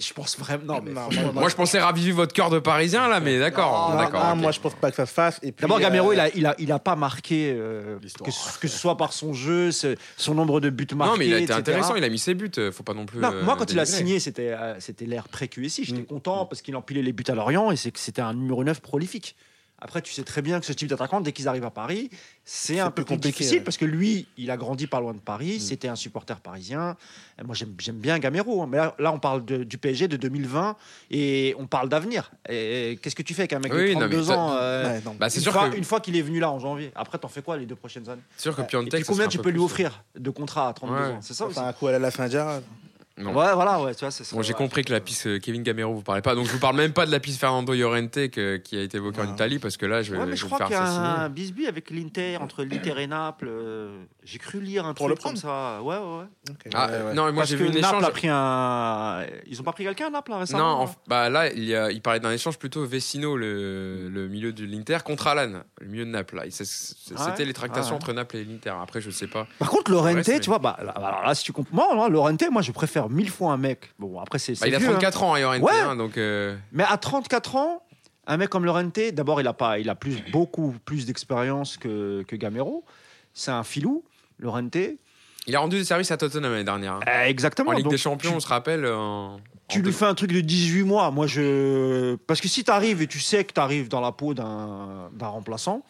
[SPEAKER 2] Je pense vraiment. Non, mais
[SPEAKER 4] Non,
[SPEAKER 1] moi je pensais raviver votre cœur de Parisien là, mais d'accord,
[SPEAKER 2] Non,
[SPEAKER 4] Non,
[SPEAKER 1] d'accord.
[SPEAKER 4] ah. Moi, je pense pas que ça se fasse.
[SPEAKER 2] D'abord,
[SPEAKER 4] euh,
[SPEAKER 2] Gamero, il, a, il, a, il a pas marqué, euh, que, ce- que ce soit par son jeu, ce- son nombre de buts marqués.
[SPEAKER 1] non, mais il a été
[SPEAKER 2] etc.
[SPEAKER 1] intéressant, il a mis ses buts. euh, Faut pas non plus.
[SPEAKER 2] Non,
[SPEAKER 1] euh,
[SPEAKER 2] moi, quand il a signé, c'était euh, c'était l'ère pré-QSI. J'étais
[SPEAKER 1] Mm.
[SPEAKER 2] content parce qu'il empilait les buts à Lorient et c'est que c'était un numéro 9 prolifique. Après, tu sais très bien que ce type d'attaquant, dès qu'ils arrivent à Paris, c'est un peu
[SPEAKER 4] plus compliqué,
[SPEAKER 2] difficile
[SPEAKER 4] ouais.
[SPEAKER 2] parce que lui, il a grandi pas loin de Paris,
[SPEAKER 1] Mm.
[SPEAKER 2] c'était un supporter parisien. Et moi, j'aime j'aime bien Gamero, hein. mais là, là, on parle de- du PSG de 2020 et on parle d'avenir. Et qu'est-ce que tu fais avec un mec
[SPEAKER 1] Oui,
[SPEAKER 2] de
[SPEAKER 1] non, mais
[SPEAKER 2] 32
[SPEAKER 1] ça-
[SPEAKER 2] ans euh,
[SPEAKER 4] ouais, non.
[SPEAKER 1] Bah, c'est
[SPEAKER 2] une,
[SPEAKER 1] sûr
[SPEAKER 2] fois,
[SPEAKER 1] que,
[SPEAKER 2] une fois qu'il est venu là en janvier, après, t'en fais quoi les deux prochaines années?
[SPEAKER 1] Sûr que
[SPEAKER 2] Et puis
[SPEAKER 1] ça
[SPEAKER 2] combien tu peux
[SPEAKER 1] peu
[SPEAKER 2] lui offrir de contrat à 32
[SPEAKER 1] Ouais.
[SPEAKER 2] ans? C'est ça.
[SPEAKER 4] Enfin, un coup à la Lasfinja.
[SPEAKER 1] Non.
[SPEAKER 2] Ouais, voilà, ouais, tu vois, c'est ça.
[SPEAKER 1] Bon, j'ai
[SPEAKER 2] ouais.
[SPEAKER 1] compris que la piste euh, Kevin Gamero vous parlez pas, donc je vous parle même pas de la piste Fernando Llorente que- qui a été évoqué en
[SPEAKER 4] Ouais.
[SPEAKER 1] Italie parce que là je vais,
[SPEAKER 2] Ouais, mais
[SPEAKER 1] je
[SPEAKER 2] je crois
[SPEAKER 1] vous
[SPEAKER 2] qu'il y
[SPEAKER 1] faire
[SPEAKER 2] a un bisbis avec l'Inter, entre l'Inter et Naples. euh, J'ai cru lire un
[SPEAKER 4] Pour
[SPEAKER 2] truc
[SPEAKER 4] le
[SPEAKER 2] comme ça. Ouais, ouais, ouais.
[SPEAKER 1] Ah,
[SPEAKER 4] Ouais, ouais.
[SPEAKER 1] non, mais moi j'ai vu une
[SPEAKER 2] Naples
[SPEAKER 1] échange.
[SPEAKER 2] a pris un. Ils ont pas pris quelqu'un, Naples, là,
[SPEAKER 1] Non,
[SPEAKER 2] récemment
[SPEAKER 1] en-
[SPEAKER 2] là
[SPEAKER 1] bah là, il, y a- il parlait d'un échange plutôt Vecino, le, le milieu de l'Inter, contre Alan, le milieu de Naples.
[SPEAKER 2] Ah ouais
[SPEAKER 1] C'était les tractations
[SPEAKER 2] Ah ouais.
[SPEAKER 1] entre Naples et l'Inter. Après, je sais pas.
[SPEAKER 2] Par contre, Lorente,
[SPEAKER 1] Ouais, c'est-
[SPEAKER 2] tu vois, bah, là, alors là, si tu comprends, moi, Lorente, moi, je préfère mille fois un mec. Bon, après, c'est.
[SPEAKER 1] Bah, il a
[SPEAKER 2] vieux, hein.
[SPEAKER 1] 34 ans, hein, Llorente,
[SPEAKER 2] Ouais.
[SPEAKER 1] hein, donc. euh,
[SPEAKER 2] Mais à 34 ans, un mec comme Lorente, d'abord, il a, pas, il a plus, beaucoup plus d'expérience que, que Gamero. C'est un filou, Lorente.
[SPEAKER 1] il a rendu des services à Tottenham l'année dernière. hein.
[SPEAKER 2] Euh, exactement.
[SPEAKER 1] En Ligue
[SPEAKER 2] donc
[SPEAKER 1] des Champions,
[SPEAKER 2] tu-
[SPEAKER 1] on se rappelle. en-
[SPEAKER 2] Tu
[SPEAKER 1] en
[SPEAKER 2] lui
[SPEAKER 1] deux-
[SPEAKER 2] fais un truc de 18 mois. Moi, je. Parce que si tu arrives et tu sais que tu arrives dans la peau d'un d'un remplaçant,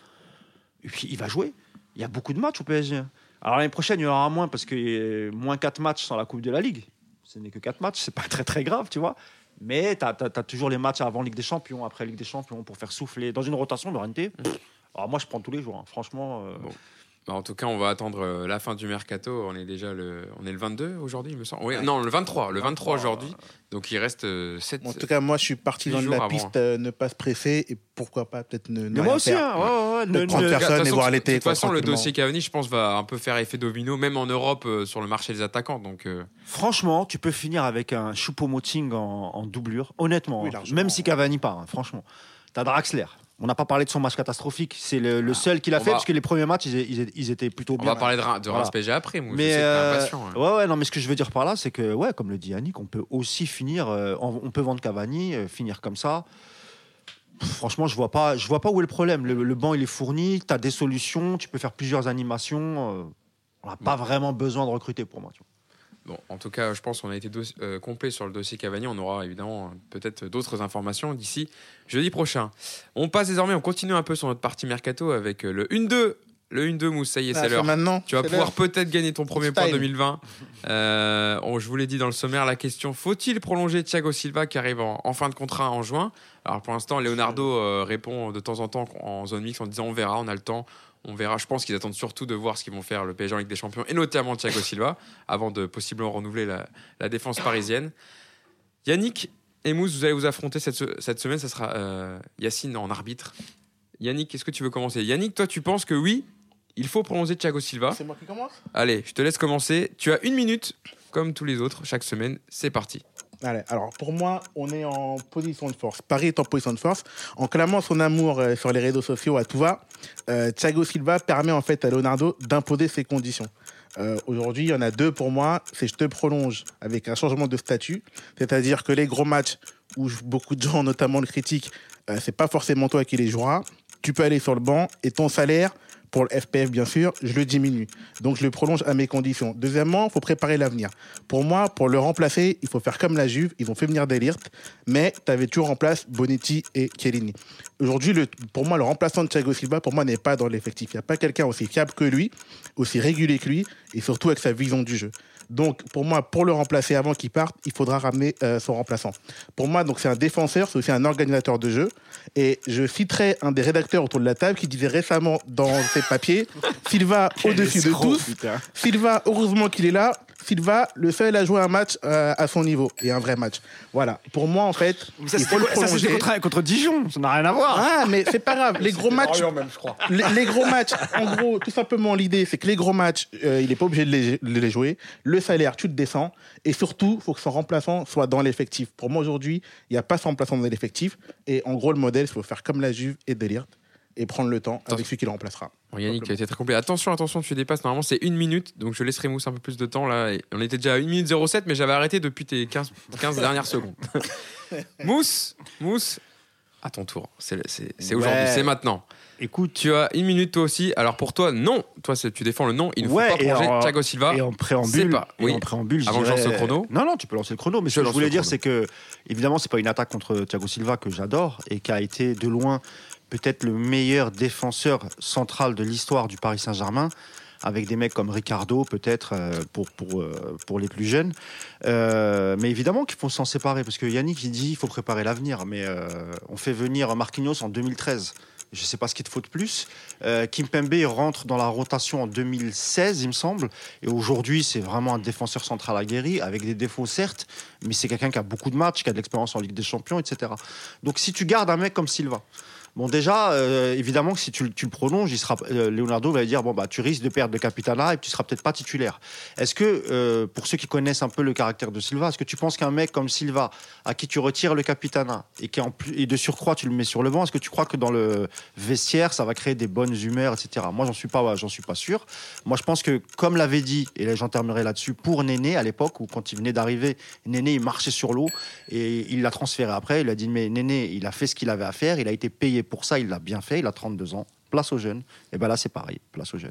[SPEAKER 2] et puis il va jouer. Il y a beaucoup de matchs au PSG. Alors l'année prochaine, il y en aura moins parce que euh, moins 4 matchs sans la Coupe de la Ligue. Ce n'est que 4 matchs, c'est pas très très grave, tu vois. Mais tu as, toujours les matchs avant Ligue des Champions, après Ligue des Champions, pour faire souffler. Dans une rotation, Lorente, alors moi je prends tous les jours, hein. franchement. euh,
[SPEAKER 1] Bon. Bah, en tout cas, on va attendre euh, la fin du mercato. On est déjà le, on est le 22 aujourd'hui, il me semble. Oui,
[SPEAKER 4] Ouais.
[SPEAKER 1] non, le 23, le 23
[SPEAKER 2] 23,
[SPEAKER 1] aujourd'hui. Donc il reste 7
[SPEAKER 4] En tout cas, moi, je suis parti
[SPEAKER 1] huit
[SPEAKER 4] dans
[SPEAKER 1] jours
[SPEAKER 4] la
[SPEAKER 1] avant.
[SPEAKER 4] piste euh, ne pas se presser et pourquoi pas peut-être ne, ne
[SPEAKER 2] moi aussi,
[SPEAKER 4] faire.
[SPEAKER 2] hein, ouais, ouais, ouais, ne-
[SPEAKER 4] personne
[SPEAKER 1] De toute
[SPEAKER 4] et
[SPEAKER 1] façon,
[SPEAKER 4] voir
[SPEAKER 1] de
[SPEAKER 4] l'été.
[SPEAKER 1] toute
[SPEAKER 4] quoi,
[SPEAKER 1] façon, le dossier Cavani, je pense, va un peu faire effet domino, même en Europe, euh, sur le marché des attaquants. Donc, euh,
[SPEAKER 2] Franchement, tu peux finir avec un Choupo-Moting en, en doublure. Honnêtement,
[SPEAKER 4] Oui,
[SPEAKER 2] hein. même si Cavani part, hein, franchement. T'as Draxler. On n'a pas parlé de son match catastrophique. C'est le, le seul qu'il a
[SPEAKER 1] on
[SPEAKER 2] fait
[SPEAKER 1] va-
[SPEAKER 2] parce que les premiers matchs, ils, ils- ils étaient plutôt
[SPEAKER 1] On
[SPEAKER 2] bien.
[SPEAKER 1] va parler de, de
[SPEAKER 2] Voilà.
[SPEAKER 1] Reims PSG après. Moi, je
[SPEAKER 2] Mais
[SPEAKER 1] que
[SPEAKER 2] euh,
[SPEAKER 1] impatient, hein.
[SPEAKER 2] ouais, ouais, non, mais ce que je veux dire par là, c'est que, ouais, comme le dit Yannick, on peut aussi finir, euh, on, on peut vendre Cavani, euh, finir comme ça. Pff, Franchement, je vois pas, je vois pas où est le problème. Le, le banc, il est fourni, tu as des solutions, tu peux faire plusieurs animations. on n'a pas vraiment besoin de recruter pour moi. tu vois.
[SPEAKER 1] Bon, en tout cas, je pense qu'on a été euh, complet sur le dossier Cavani. On aura évidemment euh, peut-être d'autres informations d'ici jeudi prochain. On passe désormais, on continue un peu sur notre partie mercato avec euh, le 1-2. Le 1-2, Mousse, ça y est,
[SPEAKER 4] Ah,
[SPEAKER 1] c'est l'heure.
[SPEAKER 4] maintenant.
[SPEAKER 1] Tu vas pouvoir peut-être gagner ton premier point
[SPEAKER 4] Style.
[SPEAKER 1] 2020. Euh, on- je vous l'ai dit dans le sommaire, la question faut-il prolonger Thiago Silva qui arrive en, en fin de contrat en juin? Alors pour l'instant, Leonardo euh, répond de temps en temps en zone mixte en disant on verra, on a le temps. On verra. Je pense qu'ils attendent surtout de voir ce qu'ils vont faire le PSG en Ligue des Champions et notamment Thiago Silva avant de possiblement renouveler la, la défense parisienne. Yannick et Mousse, vous allez vous affronter cette, se- cette semaine. Ça sera euh, Yacine en arbitre. Yannick, est-ce que tu veux commencer? Yannick, toi, tu penses que oui, il faut prolonger Thiago Silva
[SPEAKER 4] C'est moi qui commence?
[SPEAKER 1] Allez, je te laisse commencer. Tu as une minute, comme tous les autres, chaque semaine. C'est parti.
[SPEAKER 4] Allez, alors pour moi, on est en position de force. Paris est en position de force. En clamant son amour euh, sur les réseaux sociaux à tout va, euh, Thiago Silva permet en fait à Leonardo d'imposer ses conditions. Euh, Aujourd'hui, il y en a deux pour moi. C'est je te prolonge avec un changement de statut. C'est-à-dire que les gros matchs où beaucoup de gens, notamment le critiquent, euh, c'est pas forcément toi qui les joueras. Tu peux aller sur le banc et ton salaire, pour le FPF bien sûr, je le diminue. Donc je le prolonge à mes conditions. Deuxièmement, il faut préparer l'avenir. Pour moi, pour le remplacer, il faut faire comme la Juve. Ils ont fait venir Delirte, mais tu avais toujours en place Bonetti et Chiellini. Aujourd'hui, pour moi, le remplaçant de Thiago Silva, pour moi, n'est pas dans l'effectif. Il n'y a pas quelqu'un aussi fiable que lui, aussi régulier que lui, et surtout avec sa vision du jeu. Donc, pour moi, pour le remplacer avant qu'il parte, il faudra ramener euh, son remplaçant. Pour moi, donc c'est un défenseur, c'est aussi un organisateur de jeu. Et je citerai un des rédacteurs autour de la table qui disait récemment dans ses papiers, Silva au-dessus de tous, Silva, heureusement qu'il est là. Silva, le seul à jouer un match euh, à son niveau et un vrai match. Voilà. Pour moi, en fait,
[SPEAKER 2] Ça,
[SPEAKER 4] il faut le
[SPEAKER 2] c'était ça,
[SPEAKER 4] prolonger.
[SPEAKER 2] contre, contre Dijon, ça n'a rien à voir.
[SPEAKER 4] Ah, mais c'est pas grave. Les gros matchs,
[SPEAKER 3] même, je crois.
[SPEAKER 4] les, les gros matchs, en gros, tout simplement, l'idée, c'est que les gros matchs, euh, il n'est pas obligé de les, de les jouer. Le salaire, tu te descends. Et surtout, il faut que son remplaçant soit dans l'effectif. Pour moi, aujourd'hui, il n'y a pas son remplaçant dans l'effectif. Et en gros, le modèle, il faut faire comme la Juve et Delirte et prendre le temps avec celui qui le remplacera.
[SPEAKER 1] Bon, Yannick, tu as été très complet. Attention, attention, tu dépasses. Normalement, c'est une minute. Donc, je laisserai Mousse un peu plus de temps. là. On était déjà à 1 minute 07, mais j'avais arrêté depuis tes 15, 15 dernières secondes. Mousse, Mousse, à ton tour. C'est
[SPEAKER 2] Ouais.
[SPEAKER 1] aujourd'hui, c'est maintenant.
[SPEAKER 2] Écoute,
[SPEAKER 1] Tu as une minute toi aussi. Alors, pour toi, non. Toi, tu défends le non. Il ne faut pas
[SPEAKER 2] en-
[SPEAKER 1] Thiago Silva.
[SPEAKER 2] et en préambule,
[SPEAKER 1] pas- oui.
[SPEAKER 2] en préambule,
[SPEAKER 1] Avant que je lance le chrono.
[SPEAKER 2] Non, non, tu peux lancer le chrono. Mais
[SPEAKER 1] Je
[SPEAKER 2] ce que je voulais dire, c'est que, évidemment, c'est pas une attaque contre Thiago Silva que j'adore et qui a été de loin peut-être le meilleur défenseur central de l'histoire du Paris Saint-Germain. Avec des mecs comme Ricardo, peut-être, euh, pour, pour, euh, pour les plus jeunes. Euh, mais évidemment qu'il faut s'en séparer, parce que Yannick, il dit il faut préparer l'avenir. Mais on fait venir Marquinhos en 2013. Je ne sais pas ce qu'il te faut de plus. Euh, Kimpembe rentre dans la rotation en 2016, il me semble. Et aujourd'hui, c'est vraiment un défenseur central aguerri, avec des défauts certes, mais c'est quelqu'un qui a beaucoup de matchs, qui a de l'expérience en Ligue des Champions, etc. Donc si tu gardes un mec comme Silva, bon déjà, euh, évidemment que si tu, le prolonges, il sera, euh, Leonardo va dire bon bah tu risques de perdre de Capitana et tu seras peut-être pas titulaire. Est-ce que euh, pour ceux qui connaissent un peu le caractère de Silva, est-ce que tu penses qu'un mec comme Silva, à qui tu retires le Capitana et qui en plus et de surcroît tu le mets sur le banc, est-ce que tu crois que dans le vestiaire ça va créer des bonnes humeurs, etc. Moi j'en suis pas, suis pas sûr. Moi je pense que comme l'avait dit et là j'en terminerai là-dessus pour Néné à l'époque où quand il venait d'arriver, Néné il marchait sur l'eau et il l'a transféré après. Il a dit mais Néné il a fait ce qu'il avait à faire, il a été payé pour ça, il l'a bien fait, il a 32 ans. Place aux jeunes. Et ben là c'est pareil, place aux jeunes.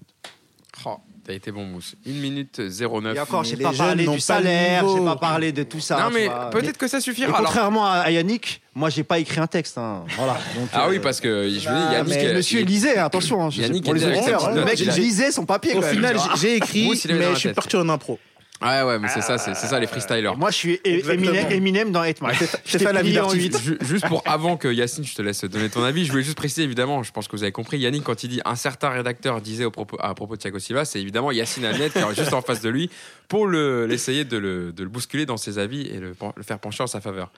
[SPEAKER 1] Oh, T'as été bon, Mousse. 1 minute 09.
[SPEAKER 2] Et encore, j'ai pas parlé du salaire, j'ai pas parlé de tout ça.
[SPEAKER 1] non, mais
[SPEAKER 2] vois.
[SPEAKER 1] peut-être que ça
[SPEAKER 2] Et
[SPEAKER 1] suffira. Alors-
[SPEAKER 2] contrairement à, Yannick, moi j'ai pas écrit un texte. hein. Voilà. Donc,
[SPEAKER 1] Ah
[SPEAKER 2] euh,
[SPEAKER 1] oui, parce que je veux dire,
[SPEAKER 4] Ah,
[SPEAKER 1] Yannick.
[SPEAKER 4] mais
[SPEAKER 1] euh,
[SPEAKER 2] Monsieur
[SPEAKER 1] il-
[SPEAKER 2] lisait, attention. hein, je sais
[SPEAKER 1] Yannick
[SPEAKER 2] pour les auditeurs,
[SPEAKER 1] petite
[SPEAKER 2] Le mec,
[SPEAKER 1] il
[SPEAKER 2] lisait son papier.
[SPEAKER 4] Au final, j'ai- écrit, mais je suis parti en impro.
[SPEAKER 1] Ouais, ouais, mais c'est ça, c'est ça les freestylers.
[SPEAKER 2] Moi, je suis. Eminem, Eminem dans 8 Mile.
[SPEAKER 4] c'est ça, la vie d'artiste.
[SPEAKER 2] 8.
[SPEAKER 1] Ju- Juste pour avant que Yacine, je te laisse donner ton avis, je voulais juste préciser évidemment, je pense que vous avez compris, Yannick, quand il dit un certain rédacteur disait au propos, à propos de Thiago Silva, c'est évidemment Yacine Alnet qui est juste en face de lui pour le- l'essayer de le, de le bousculer dans ses avis et le, le faire pencher en sa faveur.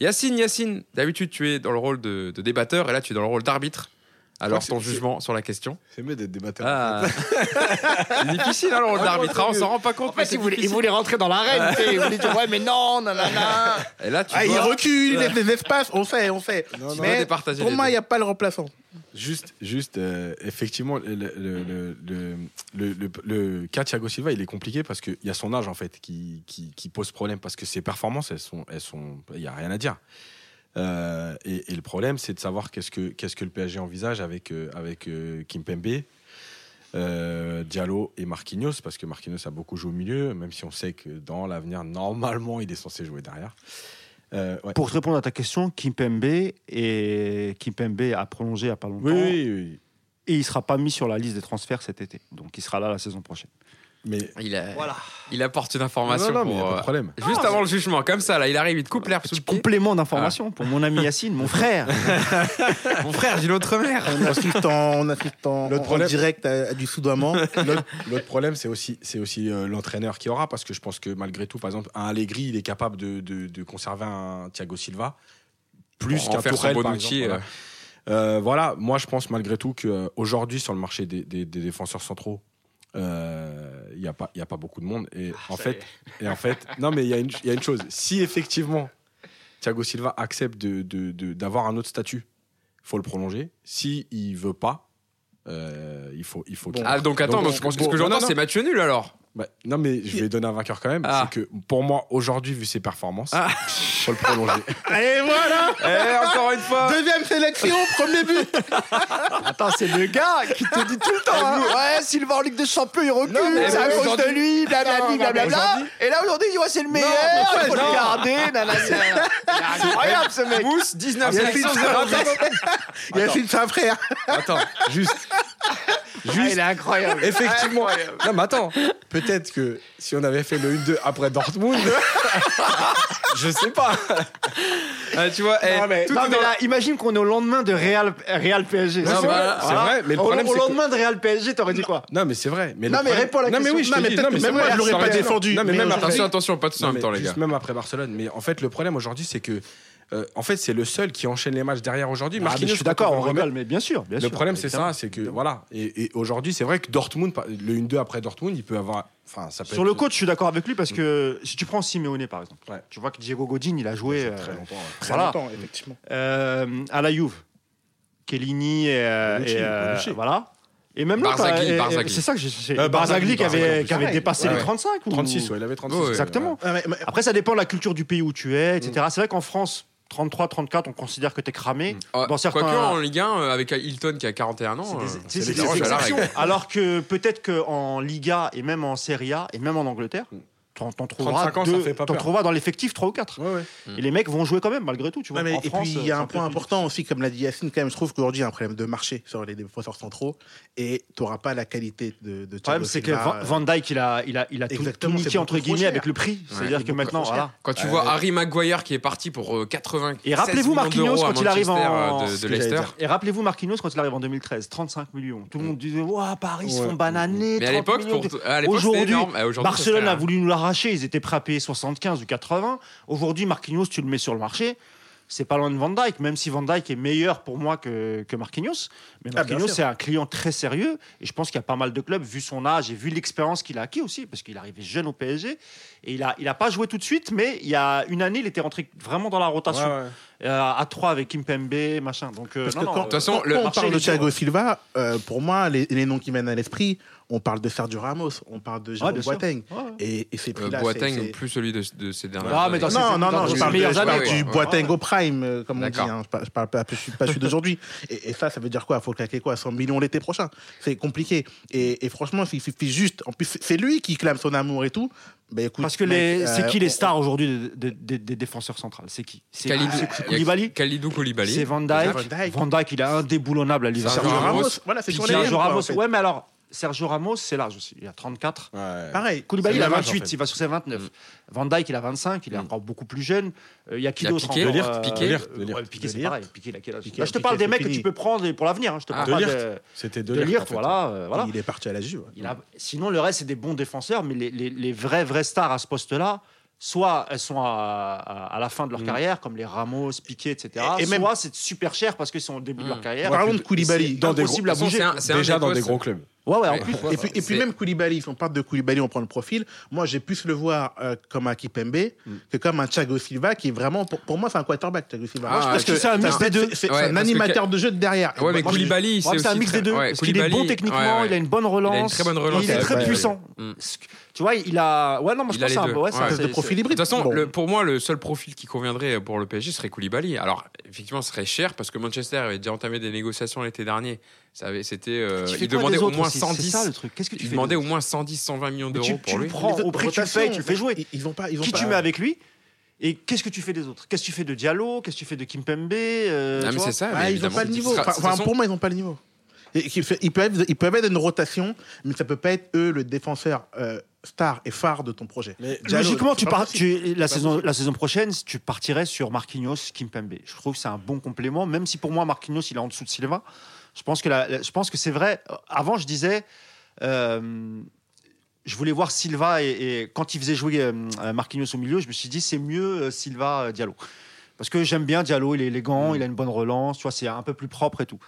[SPEAKER 1] Yacine, Yacine, d'habitude tu es dans le rôle de, de débatteur et là tu es dans le rôle d'arbitre. Alors, ton jugement sur la question
[SPEAKER 3] C'est mieux d'être débatteur.
[SPEAKER 1] Ah C'est difficile, alors, l'arbitre, hein, on s'en rend pas compte.
[SPEAKER 2] En fait, il voulait, il rentrer dans l'arène. tu sais, Il voulait dire, ouais, mais non, nanana.
[SPEAKER 1] Et là, tu
[SPEAKER 4] Ah, il recule, il laisse des espaces, on fait, on fait.
[SPEAKER 3] Non, non.
[SPEAKER 4] Mais pour
[SPEAKER 1] les
[SPEAKER 4] moi, il n'y a pas le remplaçant.
[SPEAKER 3] Juste, juste euh, effectivement, le, le, le, le, le, le- le cas Thiago Silva, il est compliqué parce qu'il y a son âge, en fait, qui, qui, qui pose problème. Parce que ses performances, elles sont. elles sont Il n'y a rien à dire. Euh, et, et le problème, c'est de savoir qu'est-ce que, qu'est-ce que le PSG envisage avec, euh, avec euh, Kimpembe, euh, Diallo et Marquinhos, parce que Marquinhos a beaucoup joué au milieu, même si on sait que dans l'avenir, normalement, il est censé jouer derrière. Euh, ouais.
[SPEAKER 2] Pour te répondre à ta question, Kimpembe, et Kimpembe a prolongé il n'y a pas longtemps.
[SPEAKER 3] Oui, oui, oui.
[SPEAKER 2] Et il ne sera pas mis sur la liste des transferts cet été. Donc il sera là la saison prochaine.
[SPEAKER 3] Mais.
[SPEAKER 1] Il, a-
[SPEAKER 2] Voilà.
[SPEAKER 1] il apporte une information
[SPEAKER 3] Non, non, mais y a
[SPEAKER 1] pour,
[SPEAKER 3] pas de
[SPEAKER 1] euh,
[SPEAKER 3] problème.
[SPEAKER 1] Juste avant le jugement, comme ça, là, il arrive, il te coupe le
[SPEAKER 2] Petit complément d'information pour mon ami Yacine, mon frère.
[SPEAKER 1] Mon frère, j'ai l'autre mère.
[SPEAKER 4] On assiste en, on assiste en,
[SPEAKER 3] L'autre
[SPEAKER 4] en
[SPEAKER 3] problème-
[SPEAKER 4] direct à, à du soudoiement.
[SPEAKER 3] L'autre l'autre problème, c'est aussi, c'est aussi euh, l'entraîneur qui aura, parce que je pense que malgré tout, par exemple, un Allegri, il est capable de, de, de conserver un Thiago Silva plus qu'un
[SPEAKER 1] faire son
[SPEAKER 3] Tourelle, par exemple, voilà. Euh, voilà, moi je pense malgré tout qu'aujourd'hui, sur le marché des, des- des défenseurs centraux, euh, il n'y a, pas- y a pas beaucoup de monde. Et en fait, et en fait, non, mais il y, a une- y a une chose. Si effectivement Thiago Silva accepte de- de- de- d'avoir un autre statut, il faut le prolonger. Si il veut pas, euh, il faut, il faut qu'il-
[SPEAKER 1] Ah, donc attends,
[SPEAKER 3] Donc,
[SPEAKER 1] donc, ce que- ce
[SPEAKER 3] bon,
[SPEAKER 1] que
[SPEAKER 3] non,
[SPEAKER 1] j'entends, c'est match nul alors.
[SPEAKER 3] Bah, non, mais je vais donner un vainqueur quand même.
[SPEAKER 1] Ah.
[SPEAKER 3] C'est que pour moi, aujourd'hui, vu ses performances,
[SPEAKER 1] Ah.
[SPEAKER 3] faut le prolonger.
[SPEAKER 4] Et voilà
[SPEAKER 1] Eh, encore une fois.
[SPEAKER 4] Deuxième sélection, premier but
[SPEAKER 2] Attends, c'est le gars qui te dit tout le temps hein, Ouais, Sylvain en Ligue des Champions, il recule, c'est à cause de lui, blablabla, Et là, aujourd'hui, il dit Ouais, c'est le meilleur,
[SPEAKER 3] mais
[SPEAKER 2] il faut
[SPEAKER 3] non.
[SPEAKER 2] le garder. nanana. C'est incroyable ce mec.
[SPEAKER 1] Mousse, 19
[SPEAKER 4] Il y a
[SPEAKER 1] sélections,
[SPEAKER 4] fait-
[SPEAKER 1] 0 but.
[SPEAKER 4] Yacine, c'est un frère.
[SPEAKER 3] Attends, juste.
[SPEAKER 2] Ah,
[SPEAKER 3] Juste,
[SPEAKER 2] il est incroyable.
[SPEAKER 3] effectivement. Non, mais attends, peut-être que si on avait fait le 1-2 après Dortmund, je sais pas.
[SPEAKER 1] Ah, tu vois, eh,
[SPEAKER 3] Non, mais-
[SPEAKER 1] tout
[SPEAKER 2] Non,
[SPEAKER 1] est
[SPEAKER 2] mais
[SPEAKER 1] dans-
[SPEAKER 2] là, imagine qu'on est au lendemain de Real, Real PSG.
[SPEAKER 1] Non,
[SPEAKER 2] C'est
[SPEAKER 1] bah,
[SPEAKER 2] vrai.
[SPEAKER 3] mais le
[SPEAKER 2] Au-
[SPEAKER 3] problème,
[SPEAKER 2] Au
[SPEAKER 3] que-
[SPEAKER 2] lendemain de Real PSG, t'aurais dit quoi?
[SPEAKER 3] Non, mais c'est vrai. Mais
[SPEAKER 2] Non, mais réponds à la
[SPEAKER 3] non, mais
[SPEAKER 2] question.
[SPEAKER 3] oui, je
[SPEAKER 4] mais
[SPEAKER 3] dis,
[SPEAKER 4] même moi, je l'aurais
[SPEAKER 3] ça
[SPEAKER 4] pas défendu.
[SPEAKER 3] Non, mais même
[SPEAKER 1] Attention, attention, pas tous en
[SPEAKER 3] Non,
[SPEAKER 1] même temps, les gars.
[SPEAKER 3] même après Barcelone. Mais en fait, le problème aujourd'hui, c'est que, euh, en fait, c'est le seul qui enchaîne les matchs derrière aujourd'hui.
[SPEAKER 2] Ah, Je suis d'accord,
[SPEAKER 3] on
[SPEAKER 2] rigole, mais bien sûr. Bien
[SPEAKER 3] Le
[SPEAKER 2] sûr,
[SPEAKER 3] problème, c'est ça, c'est que voilà. Et, et aujourd'hui, c'est vrai que Dortmund, le 1-2 après Dortmund, il peut avoir. Enfin, ça peut
[SPEAKER 2] Sur
[SPEAKER 3] être-
[SPEAKER 2] le coach, je suis d'accord avec lui parce que si tu prends Simeone par exemple,
[SPEAKER 3] Ouais.
[SPEAKER 2] tu vois que Diego Godin, il a joué
[SPEAKER 3] très
[SPEAKER 2] euh,
[SPEAKER 3] longtemps. ouais.
[SPEAKER 4] Très
[SPEAKER 2] Voilà.
[SPEAKER 4] longtemps, effectivement.
[SPEAKER 2] euh, à la Juve. Kellini et, euh,
[SPEAKER 3] Bonucci,
[SPEAKER 2] et, euh, voilà. Et même
[SPEAKER 1] Barzagli.
[SPEAKER 2] c'est ça que j'ai.
[SPEAKER 3] Euh,
[SPEAKER 2] Barzagli
[SPEAKER 3] Barzagli,
[SPEAKER 2] qui avait, qui dépassé
[SPEAKER 1] Ouais,
[SPEAKER 2] les
[SPEAKER 1] ouais.
[SPEAKER 2] 35 ou
[SPEAKER 3] 36, ouais, il avait 36.
[SPEAKER 2] Ouais,
[SPEAKER 3] ouais,
[SPEAKER 2] exactement. Après, ça dépend de la culture du pays où tu es, etc.
[SPEAKER 3] Mm.
[SPEAKER 2] C'est vrai qu'en France, 33, 34, on considère que t'es cramé.
[SPEAKER 1] Ah,
[SPEAKER 2] Dans certains-
[SPEAKER 1] Quoique en Ligue 1, euh, avec Hilton qui a 41 ans,
[SPEAKER 2] C'est
[SPEAKER 1] euh,
[SPEAKER 2] des, exceptions.
[SPEAKER 1] règle.
[SPEAKER 2] Alors que peut-être qu'en Liga et même en Serie A et même en Angleterre, t'en, t'en trouveras,
[SPEAKER 3] 35 ans, ça
[SPEAKER 2] deux-
[SPEAKER 3] fait pas
[SPEAKER 2] t'en
[SPEAKER 3] peur.
[SPEAKER 2] trouveras dans l'effectif 3 ou 4.
[SPEAKER 3] Ouais, ouais.
[SPEAKER 1] Mm.
[SPEAKER 2] Et les mecs vont jouer quand même, malgré tout. Tu vois,
[SPEAKER 4] Ouais, mais-
[SPEAKER 2] en
[SPEAKER 4] et
[SPEAKER 2] France,
[SPEAKER 4] puis il y a
[SPEAKER 2] c'est
[SPEAKER 4] un point
[SPEAKER 2] plus
[SPEAKER 4] important aussi, comme l'a dit Yacine, quand même, je trouve qu'aujourd'hui il y a un problème de marché sur les défenseurs centraux et tu n'auras pas la qualité de, de
[SPEAKER 2] Le problème, c'est que Van,
[SPEAKER 4] euh,
[SPEAKER 2] Dyke, il a, il a, il a tout, tout niqué, entre guillemets, avec le prix. C'est-à-dire
[SPEAKER 4] c'est
[SPEAKER 2] que maintenant, voilà.
[SPEAKER 1] Quand tu
[SPEAKER 3] Euh,
[SPEAKER 1] vois Harry Maguire qui est parti pour euh, 80
[SPEAKER 2] Et rappelez-vous
[SPEAKER 1] millions
[SPEAKER 2] Marquinhos quand il arrive en-
[SPEAKER 1] euh.
[SPEAKER 2] Et rappelez-vous Marquinhos quand il arrive en 2013, 35 millions. Tout le monde disait, Ouah, Paris, ils se font bananer.
[SPEAKER 1] Mais à
[SPEAKER 2] 30
[SPEAKER 1] l'époque,
[SPEAKER 2] Aujourd'hui, Barcelone a voulu nous ils étaient prêts à payer 75 ou 80. Aujourd'hui, Marquinhos, tu le mets sur le marché, c'est pas loin de Van Dyke, même si Van Dyke est meilleur pour moi que, que Marquinhos. Mais
[SPEAKER 4] Ah,
[SPEAKER 2] Marquinhos, c'est un client très sérieux. Et je pense qu'il y a pas mal de clubs, vu son âge et vu l'expérience qu'il a acquis aussi, parce qu'il est arrivé jeune au PSG. Et il a, il a pas joué tout de suite, mais il y a une année, il était rentré vraiment dans la rotation.
[SPEAKER 3] Ouais, ouais.
[SPEAKER 2] Euh, à 3 avec Kimpembe, machin. Donc, euh,
[SPEAKER 4] Parce
[SPEAKER 2] non,
[SPEAKER 4] que
[SPEAKER 2] non,
[SPEAKER 4] quand,
[SPEAKER 2] euh,
[SPEAKER 1] toute façon,
[SPEAKER 4] quand
[SPEAKER 1] le
[SPEAKER 4] on parle de
[SPEAKER 2] dur.
[SPEAKER 4] Thiago Silva, euh, pour moi, les, les noms qui mènent à l'esprit, on parle de Sergio Ramos, on parle de Jérôme. Boateng.
[SPEAKER 2] Ouais, ouais.
[SPEAKER 4] Et, et ces
[SPEAKER 1] Euh, Boateng,
[SPEAKER 4] c'est- c'est-
[SPEAKER 1] plus celui de, de ces dernières
[SPEAKER 2] Ah,
[SPEAKER 1] années.
[SPEAKER 4] Non, non, non,
[SPEAKER 2] ses
[SPEAKER 4] je parle, de- je parle du. Boateng au prime, euh, comme on dit. Hein. Je parle, je parle pas, je suis pas celui d'aujourd'hui. Et, et ça, ça veut dire quoi? Il faut claquer quoi? 100 millions l'été prochain C'est compliqué. Et, et franchement, il suffit juste. En plus, c'est lui qui clame son amour et tout. Écoute,
[SPEAKER 2] Parce que
[SPEAKER 4] mec,
[SPEAKER 2] les, c'est
[SPEAKER 4] euh,
[SPEAKER 2] qui les
[SPEAKER 4] on-
[SPEAKER 2] stars aujourd'hui des, des- des défenseurs centrales? C'est qui? C'est
[SPEAKER 1] a
[SPEAKER 2] Koulibaly?
[SPEAKER 1] Kalidou Koulibaly.
[SPEAKER 2] C'est Van Dyke. Van Dyke, il est indéboulonnable à Liverpool.
[SPEAKER 1] Sergio Ramos,
[SPEAKER 4] voilà, c'est
[SPEAKER 2] Ramos,
[SPEAKER 4] en fait.
[SPEAKER 2] ouais, mais alors, Sergio Ramos, c'est large aussi. Il a 34.
[SPEAKER 3] Ouais.
[SPEAKER 4] Pareil.
[SPEAKER 2] Koulibaly, il a
[SPEAKER 3] le même âge,
[SPEAKER 2] 28,
[SPEAKER 3] en fait.
[SPEAKER 2] il va sur ses 29. Van Dyke, il a 25, il est
[SPEAKER 1] Mm.
[SPEAKER 2] encore beaucoup plus jeune. Euh, Il y a qui d'autre
[SPEAKER 1] Piqué,
[SPEAKER 2] euh,
[SPEAKER 1] Piqué.
[SPEAKER 2] Ouais, Piqué, c'est pareil. Piqué, il a quel âge
[SPEAKER 4] Piqué,
[SPEAKER 2] Là, je te parle des mecs que tu peux prendre pour l'avenir. hein. Je te
[SPEAKER 1] Ah,
[SPEAKER 3] De
[SPEAKER 2] de,
[SPEAKER 3] C'était de
[SPEAKER 2] de
[SPEAKER 3] Ligt,
[SPEAKER 2] Ligt,
[SPEAKER 3] en fait.
[SPEAKER 2] voilà. euh, voilà.
[SPEAKER 4] Il est parti à la Juve.
[SPEAKER 2] A- Sinon, le reste, c'est des bons défenseurs, mais les, les- les vrais, vrais stars à ce poste-là, soit elles sont à, à- à la fin de leur
[SPEAKER 3] Mm.
[SPEAKER 2] carrière, comme les Ramos, Piqué, etc.
[SPEAKER 4] Et- et
[SPEAKER 2] soit
[SPEAKER 4] même-
[SPEAKER 2] c'est super cher parce qu'ils sont au début de leur
[SPEAKER 1] Mm.
[SPEAKER 2] carrière.
[SPEAKER 4] Parlons de Koulibaly.
[SPEAKER 3] Dans des
[SPEAKER 1] De
[SPEAKER 2] à bouger.
[SPEAKER 1] un-
[SPEAKER 3] Déjà dans des gros clubs.
[SPEAKER 2] Ouais, ouais, en plus.
[SPEAKER 4] Et puis, et puis même Koulibaly, si on parle de Koulibaly, on prend le profil. Moi, j'ai plus le voir euh, comme un Kipembe
[SPEAKER 2] Mm.
[SPEAKER 4] que comme un Thiago Silva qui est vraiment, pour, pour moi, c'est un quarterback, Thiago Silva.
[SPEAKER 1] Ah,
[SPEAKER 4] Moi, je pense
[SPEAKER 1] parce
[SPEAKER 2] que c'est un mix des deux.
[SPEAKER 4] C'est
[SPEAKER 1] Ouais,
[SPEAKER 4] un
[SPEAKER 1] que-
[SPEAKER 4] animateur de jeu de derrière.
[SPEAKER 1] Ouais, mais
[SPEAKER 4] Moi,
[SPEAKER 1] Koulibaly, c'est
[SPEAKER 2] un mix
[SPEAKER 1] très-
[SPEAKER 2] des deux.
[SPEAKER 1] ouais,
[SPEAKER 2] parce qu'il est bon techniquement, il a une bonne relance.
[SPEAKER 1] Il a une très bonne relance,
[SPEAKER 2] Il est très puissant.
[SPEAKER 1] Mm.
[SPEAKER 2] Tu vois, il a. Ouais, non, moi je pense que c'est un ouais,
[SPEAKER 4] espèce de profil hybride.
[SPEAKER 1] De toute façon, pour moi, le seul profil qui conviendrait pour le PSG serait Koulibaly. Alors, effectivement, ce serait cher parce que Manchester avait déjà entamé des négociations l'été dernier. C'était, euh, il
[SPEAKER 2] quoi
[SPEAKER 1] demandait au moins
[SPEAKER 2] aussi?
[SPEAKER 1] 110.
[SPEAKER 2] C'est ça le truc. Qu'est-ce que tu
[SPEAKER 1] Il
[SPEAKER 2] fais
[SPEAKER 1] demandait au moins 110, 120 millions d'euros
[SPEAKER 2] tu-
[SPEAKER 1] pour
[SPEAKER 2] tu
[SPEAKER 1] lui.
[SPEAKER 2] le prends
[SPEAKER 4] autres
[SPEAKER 2] au prix que tu le payes, tu le fais jouer.
[SPEAKER 4] Ils, ils ont pas, ils ont
[SPEAKER 2] Qui
[SPEAKER 4] pas-
[SPEAKER 2] tu mets avec lui? Et qu'est-ce que tu fais des autres Qu'est-ce que tu fais de Diallo? Qu'est-ce que tu fais de Kimpembe euh,
[SPEAKER 1] Ah, mais c'est ça.
[SPEAKER 4] Ah, ils n'ont pas le niveau.
[SPEAKER 1] sera-
[SPEAKER 4] Enfin,
[SPEAKER 1] façon,
[SPEAKER 4] pour moi, ils n'ont pas le niveau. Ils peuvent, ils peuvent être une rotation, mais ça peut pas être eux le défenseur euh, star et phare de ton projet.
[SPEAKER 3] Mais
[SPEAKER 4] Diallo,
[SPEAKER 2] Logiquement, tu pars, tu, la, saison, la saison prochaine, tu partirais sur Marquinhos, Kimpembe. Je trouve que c'est un bon complément, même si pour moi, Marquinhos, il est en dessous de Silva. Je pense que, la- la- je pense que c'est vrai. Avant, je disais, euh, je voulais voir Silva et, et quand il faisait jouer euh, Marquinhos au milieu, je me suis dit, c'est mieux euh, Silva euh, Diallo. Parce que j'aime bien Diallo, il est élégant, il a une bonne relance, tu vois, c'est un peu plus propre et tout.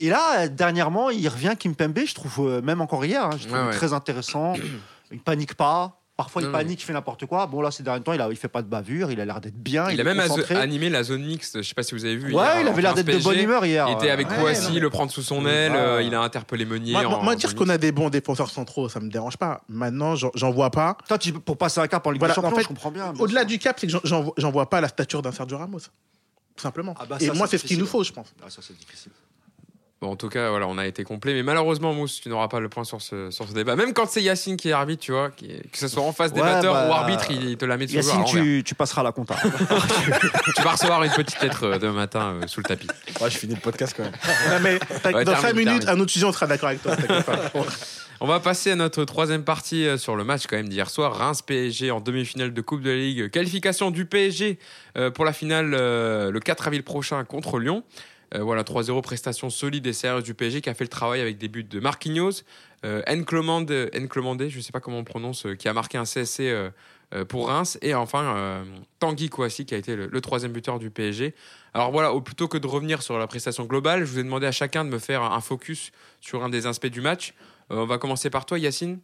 [SPEAKER 2] Et là, euh, dernièrement, il revient Kimpembe, je trouve, euh, même encore hier, hein, je trouve
[SPEAKER 1] Ouais, ouais.
[SPEAKER 2] très intéressant. il panique pas. Parfois, il
[SPEAKER 1] Non, non.
[SPEAKER 2] panique, il fait n'importe quoi. Bon, là, ces derniers temps, il, a, il fait pas de bavure, il a l'air d'être bien.
[SPEAKER 1] Il
[SPEAKER 2] Il,
[SPEAKER 1] a même animé la zone mixte. Je sais pas si vous avez vu.
[SPEAKER 2] Ouais,
[SPEAKER 1] hier,
[SPEAKER 2] il avait l'air d'être de bonne humeur hier.
[SPEAKER 1] Il était avec
[SPEAKER 4] Ouais,
[SPEAKER 1] Kouassi,
[SPEAKER 4] non, mais-
[SPEAKER 1] le prendre sous son aile.
[SPEAKER 2] Ouais.
[SPEAKER 1] euh, il a interpellé Meunier.
[SPEAKER 4] Moi,
[SPEAKER 1] en-
[SPEAKER 4] moi,
[SPEAKER 1] en
[SPEAKER 4] dire qu'on a des bons défenseurs centraux, ça me dérange pas. Maintenant, j'en- vois pas.
[SPEAKER 2] Toi, tu- pour passer un cap en Ligue
[SPEAKER 4] Voilà,
[SPEAKER 2] des Champions,
[SPEAKER 4] en fait,
[SPEAKER 2] je comprends bien.
[SPEAKER 4] Au-delà du cap, c'est que j'en- vois- pas la stature d'un Sergio Ramos. Tout simplement.
[SPEAKER 2] Ah bah,
[SPEAKER 4] et
[SPEAKER 2] ça,
[SPEAKER 4] moi,
[SPEAKER 2] c'est
[SPEAKER 4] ce qu'il nous faut, je pense.
[SPEAKER 2] Ah, ça, c'est difficile.
[SPEAKER 1] Bon, en tout cas, voilà, on a été complet. Mais malheureusement, Mousse, tu n'auras pas le point sur ce, sur ce débat. Même quand c'est Yacine qui est arbitre, tu vois, qui que ce soit en face
[SPEAKER 2] Ouais,
[SPEAKER 1] débatteur
[SPEAKER 2] bah,
[SPEAKER 1] ou arbitre, il, il te la met toujours
[SPEAKER 2] Yacine, tu, tu passeras à la compta.
[SPEAKER 1] Tu vas recevoir une petite lettre euh, demain matin euh, sous le tapis.
[SPEAKER 3] Ouais, je finis le podcast quand même.
[SPEAKER 4] Non, mais t'as-
[SPEAKER 1] Ouais,
[SPEAKER 4] dans
[SPEAKER 1] termine,
[SPEAKER 4] 5 minutes,
[SPEAKER 1] termine.
[SPEAKER 4] un autre sujet, on sera d'accord avec toi.
[SPEAKER 1] On va passer à notre troisième partie euh, sur le match quand même d'hier soir. Reims-PSG en demi-finale de Coupe de la Ligue. Qualification du PSG pour la finale le 4 avril prochain contre Lyon. Euh, voilà, 3-0, prestation solide et sérieuse du PSG qui a fait le travail avec des buts de Marquinhos, euh, N'Clomande, N'Clomande, je ne sais pas comment on prononce, euh, qui a marqué un CSC pour Reims. Et enfin, Tanguy Kouassi qui a été le, troisième buteur du PSG. Alors voilà, plutôt que de revenir sur la prestation globale, je vous ai demandé à chacun de me faire un focus sur un des aspects du match. On va commencer par toi, Yacine.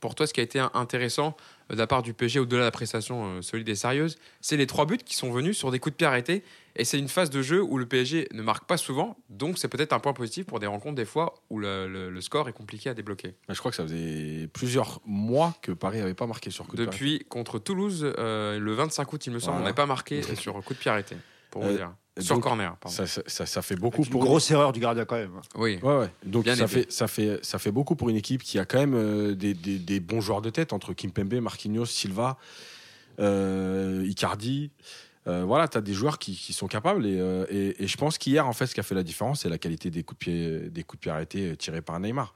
[SPEAKER 1] Pour toi, ce qui a été intéressant de la part du PSG, au-delà de la prestation euh, solide et sérieuse, c'est les trois buts qui sont venus sur des coups de pied arrêtés. Et c'est une phase de jeu où le PSG ne marque pas souvent. Donc, c'est peut-être un point positif pour des rencontres, des fois, où le, le- le score est compliqué à débloquer.
[SPEAKER 3] Bah, je crois que ça faisait plusieurs mois que Paris n'avait pas marqué sur coup de pied.
[SPEAKER 1] Depuis, contre Toulouse, euh, le 25 août, il me semble,
[SPEAKER 3] Voilà.
[SPEAKER 1] on n'avait pas marqué sur coup de pied arrêté. Pour vous
[SPEAKER 3] Euh,
[SPEAKER 1] dire. Sur
[SPEAKER 3] donc,
[SPEAKER 1] corner, pardon.
[SPEAKER 3] Ça, ça, ça- ça fait beaucoup
[SPEAKER 2] Une
[SPEAKER 3] pour
[SPEAKER 2] grosse erreur du gardien quand même.
[SPEAKER 1] Oui.
[SPEAKER 3] Ouais, ouais. Donc
[SPEAKER 1] Bien
[SPEAKER 3] ça
[SPEAKER 1] aidé.
[SPEAKER 3] fait, ça, fait, ça fait beaucoup pour une équipe qui a quand même euh, des, des- des bons joueurs de tête entre Kimpembe, Marquinhos, Silva, euh, Icardi. Euh, voilà, tu as des joueurs qui, qui sont capables. Et, euh, et- et je pense qu'hier, en fait, ce qui a fait la différence, c'est la qualité des coups de pied, des coups de pied arrêtés tirés par Neymar.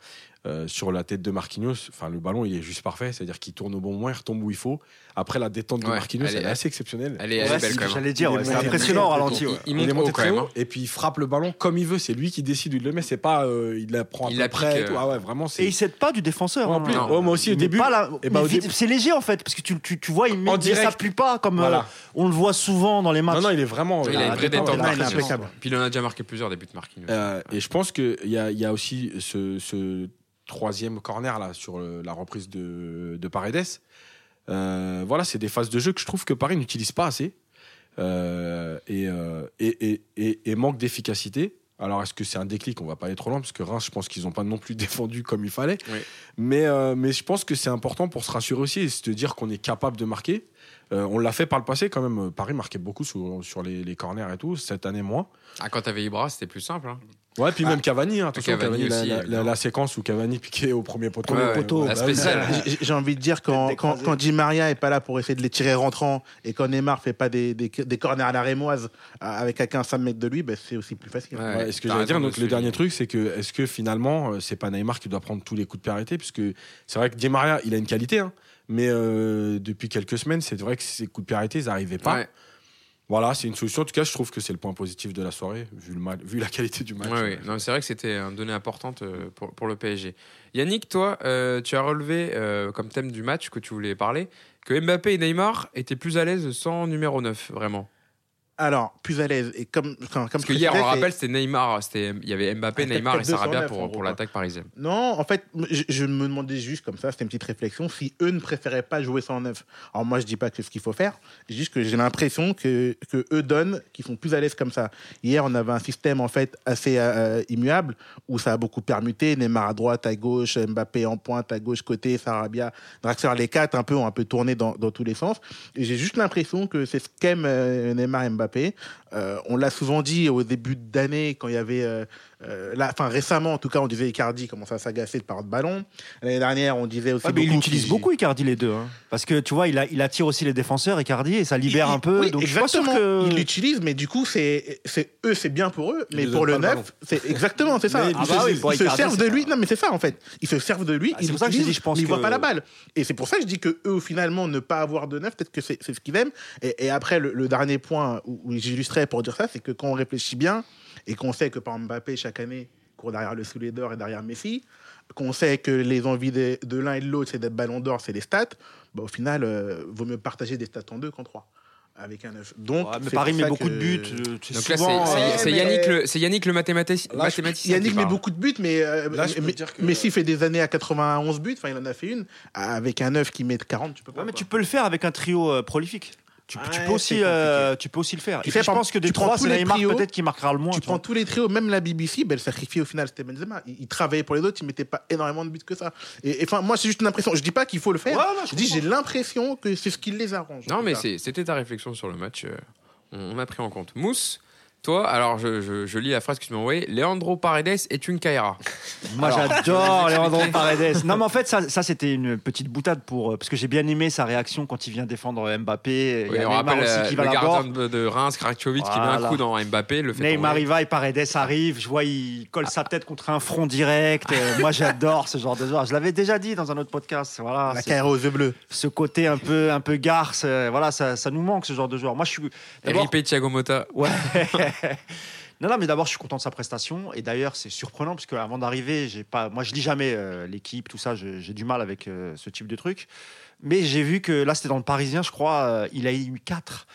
[SPEAKER 3] Euh, sur la tête de Marquinhos, enfin le ballon il est juste parfait, c'est-à-dire qu'il tourne au bon moment, il retombe où il faut. Après la détente de
[SPEAKER 1] Ouais,
[SPEAKER 3] Marquinhos,
[SPEAKER 1] elle
[SPEAKER 3] elle,
[SPEAKER 1] est-
[SPEAKER 3] assez exceptionnelle.
[SPEAKER 1] Elle est, elle est belle
[SPEAKER 2] c'est ce
[SPEAKER 1] quand
[SPEAKER 2] que
[SPEAKER 1] même.
[SPEAKER 2] j'allais dire,
[SPEAKER 3] Il
[SPEAKER 2] ouais, c'est impressionnant au ralenti. ouais.
[SPEAKER 1] Il
[SPEAKER 3] Il est
[SPEAKER 1] monte haut quand
[SPEAKER 3] très haut et puis il frappe le ballon comme il veut. C'est lui qui décide où il le met. C'est pas euh, il la prend à
[SPEAKER 1] Il
[SPEAKER 3] peu
[SPEAKER 1] la
[SPEAKER 3] près.
[SPEAKER 1] pique,
[SPEAKER 3] et tout.
[SPEAKER 1] euh.
[SPEAKER 3] Ah ouais, vraiment.
[SPEAKER 2] Et il cède pas du défenseur.
[SPEAKER 3] Ouais, en
[SPEAKER 2] hein.
[SPEAKER 3] plus, moi aussi au
[SPEAKER 2] Il n'est
[SPEAKER 3] début. bah,
[SPEAKER 2] C'est léger en fait, parce que tu, tu, tu vois, il met, ça plie pas comme euh, on le voit souvent dans les matchs.
[SPEAKER 3] Non, non, il est vraiment.
[SPEAKER 1] Il a une vraie
[SPEAKER 2] détente, il
[SPEAKER 4] impeccable.
[SPEAKER 1] Puis il en a déjà marqué plusieurs des buts Marquinhos.
[SPEAKER 3] Euh, et je pense qu'il y a, il y a aussi ce troisième corner là sur le- la reprise de, de Paredes. Euh, voilà, c'est des phases de jeu que je trouve que Paris n'utilise pas assez euh, et, euh, et, et, et- et manque d'efficacité. Alors, est-ce que c'est un déclic? On va pas aller trop loin parce que Reims, je pense qu'ils n'ont pas non plus défendu comme il fallait.
[SPEAKER 1] Oui.
[SPEAKER 3] Mais, euh, mais je pense que c'est important pour se rassurer aussi et se dire qu'on est capable de marquer. Euh, on l'a fait par le passé quand même. Paris marquait beaucoup sur, sur les, les corners et tout. Cette année, moins.
[SPEAKER 1] Ah, quand t'avais Ibra, c'était plus simple. hein.
[SPEAKER 3] Ouais, puis même Cavani, hein, attention,
[SPEAKER 1] Cavani
[SPEAKER 3] Cavani, la-
[SPEAKER 1] aussi,
[SPEAKER 3] la, la-
[SPEAKER 1] évidemment.
[SPEAKER 3] la séquence où Cavani piquait au premier poteau.
[SPEAKER 1] Ouais, ouais,
[SPEAKER 2] poteau.
[SPEAKER 1] la
[SPEAKER 3] Bah.
[SPEAKER 4] J'ai- envie de dire, quand, quand, quand Di Maria est pas là pour essayer de les tirer rentrants et quand Neymar fait pas des, des, des corners à la rémoise euh, avec quelqu'un à 5 mètres de lui, ben, c'est aussi plus facile.
[SPEAKER 1] Ouais.
[SPEAKER 3] Ouais, et ce que j'allais dire, donc le dernier truc, c'est que est-ce que finalement, euh, c'est pas Neymar qui doit prendre tous les coups de pied arrêtés? Puisque c'est vrai que Di Maria, il a une qualité, hein, mais euh, depuis quelques semaines, c'est vrai que ces coups de pied arrêtés, ils n'arrivaient pas. Voilà, c'est une solution. En tout cas, je trouve que c'est le point positif de la soirée, vu, le match- vu la qualité du match.
[SPEAKER 1] Ouais. Non, c'est vrai que c'était une donnée importante euh, pour, pour le PSG. Yannick, toi, euh, tu as relevé euh, comme thème du match que tu voulais parler que Mbappé et Neymar étaient plus à l'aise sans numéro 9, vraiment.
[SPEAKER 4] Alors, plus à l'aise. Et comme, comme,
[SPEAKER 1] Parce que hier, on le rappelle, c'était Neymar, il y avait Mbappé, Neymar et
[SPEAKER 4] peut-être 209
[SPEAKER 1] Sarabia pour, pour l'attaque parisienne.
[SPEAKER 4] Non, en fait, je, je me demandais juste comme ça, c'était une petite réflexion, si eux ne préféraient pas jouer sans neuf. Alors moi, je dis pas que c'est ce qu'il faut faire, juste que j'ai l'impression que, que eux donnent, qu'ils sont plus à l'aise comme ça. Hier, on avait un système en fait assez euh, immuable où ça a beaucoup permuté, Neymar à droite, à gauche, Mbappé en pointe, à gauche côté, Sarabia, Draxler, les quatre un peu ont un peu tourné dans, dans tous les sens. Et j'ai juste l'impression que c'est ce qu'aiment euh, Neymar et Mbappé. Euh, on l'a souvent dit au début d'année quand il y avait euh, là, enfin récemment en tout cas, on disait Icardi commence à s'agacer de par de ballon. L'année dernière, on disait aussi.
[SPEAKER 2] Ouais, mais il
[SPEAKER 4] beaucoup
[SPEAKER 2] utilise beaucoup Icardi les deux. hein. Parce que tu vois, il, a, il attire aussi les défenseurs, Icardi, et ça libère
[SPEAKER 4] Il-
[SPEAKER 2] un peu.
[SPEAKER 4] oui,
[SPEAKER 2] donc je suis pas sûr
[SPEAKER 4] exactement.
[SPEAKER 2] que.
[SPEAKER 4] Il l'utilise, mais du coup, c'est, eux, c'est bien pour eux, mais pour le neuf, c'est exactement, c'est ça.
[SPEAKER 3] Mais-
[SPEAKER 4] Ils
[SPEAKER 2] Ah
[SPEAKER 4] se,
[SPEAKER 2] bah oui,
[SPEAKER 4] ils se
[SPEAKER 2] Icardi,
[SPEAKER 4] servent de lui. Non, mais c'est ça en fait. Ils se servent de lui.
[SPEAKER 2] Ah, c'est pour ça que je
[SPEAKER 4] l'utilisent,
[SPEAKER 2] dis, je pense
[SPEAKER 4] mais ils voient pas la balle. Et c'est pour ça que je dis que eux, finalement, ne pas avoir de neuf, peut-être que c'est, c'est ce qu'ils aiment. Et, et après, le, le dernier point où, où j'illustrais pour dire ça, c'est que quand on réfléchit bien et qu'on sait que par Mbappé chaque année court derrière le soulier d'or et derrière Messi, qu'on sait que les envies de, de l'un et de l'autre, c'est d'être ballon d'or, c'est les stats, bah, au final, euh, vaut mieux partager des stats en deux qu'en trois. Avec un neuf. Donc,
[SPEAKER 2] Ouais, mais
[SPEAKER 4] c'est
[SPEAKER 2] Paris met beaucoup
[SPEAKER 4] que-
[SPEAKER 2] de buts. c'est
[SPEAKER 1] Donc là,
[SPEAKER 2] souvent,
[SPEAKER 4] mais-
[SPEAKER 1] Yannick, le- c'est Yannick le mathématicien.
[SPEAKER 3] Là, je-
[SPEAKER 1] mathématicien
[SPEAKER 4] Yannick met beaucoup de buts, mais euh,
[SPEAKER 3] Là,
[SPEAKER 4] mais-
[SPEAKER 3] que-
[SPEAKER 4] Messi fait des années à 91 buts. Enfin, il en a fait une. Avec un 9 qui met 40, tu peux pas.
[SPEAKER 2] Ouais, mais tu peux le faire avec un trio euh, prolifique. Tu, tu
[SPEAKER 4] Ouais,
[SPEAKER 2] peux aussi, euh, tu peux aussi le faire.
[SPEAKER 4] Tu
[SPEAKER 2] Et
[SPEAKER 4] fais,
[SPEAKER 2] puis, je pense que des
[SPEAKER 4] tu prends
[SPEAKER 2] trois,
[SPEAKER 4] tous
[SPEAKER 2] c'est
[SPEAKER 4] les
[SPEAKER 2] Neymar
[SPEAKER 4] trios,
[SPEAKER 2] peut-être qui marquera le moins.
[SPEAKER 4] Tu
[SPEAKER 2] tu
[SPEAKER 4] prends
[SPEAKER 2] vois.
[SPEAKER 4] tous les trios, même la BBC, ben, le sacrifié au final, c'était Benzema. Il, il travaillait pour les autres, il mettait pas énormément de buts que ça. Et enfin, moi, c'est juste une impression. Je dis pas qu'il faut le faire.
[SPEAKER 2] Ouais, je
[SPEAKER 4] je dis, j'ai l'impression que c'est ce qui les arrange.
[SPEAKER 1] Non, mais c'était ta réflexion sur le match. euh, on, on a pris en compte. Mousse, toi, alors je, je- je lis la phrase que tu m'as envoyée. Leandro Paredes est une Kaira.
[SPEAKER 2] Moi, j'adore Leandro Paredes. Non, mais en fait, ça, ça c'était une petite boutade pour. euh, Parce que j'ai bien aimé sa réaction quand il vient défendre Mbappé. Il y
[SPEAKER 1] Oui,
[SPEAKER 2] a
[SPEAKER 1] on
[SPEAKER 2] Neymar
[SPEAKER 1] rappelle
[SPEAKER 2] aussi
[SPEAKER 1] euh,
[SPEAKER 2] qui
[SPEAKER 1] le
[SPEAKER 2] va là-bas.
[SPEAKER 1] gardien de, de Reims, Karakovic, qui met un coup dans Mbappé. Le fait
[SPEAKER 2] Neymar il va et Paredes arrive. Je vois, il colle sa tête contre un front direct. Euh, moi, j'adore ce genre de joueur. Je l'avais déjà dit dans un autre podcast. Voilà,
[SPEAKER 4] La carrière aux yeux bleus.
[SPEAKER 2] ce côté un peu, un peu garce. voilà, ça, ça nous manque ce genre de joueur. Moi, je suis. d'abord-
[SPEAKER 1] RIP Thiago Motta.
[SPEAKER 2] Ouais. Non, non, mais d'abord, je suis content de sa prestation. Et d'ailleurs, c'est surprenant parce qu'avant d'arriver, j'ai pas. Moi, je lis jamais euh, l'équipe, tout ça. J'ai du mal avec euh, ce type de truc. Mais j'ai vu que là, c'était dans le Parisien, je crois. euh, il a eu 4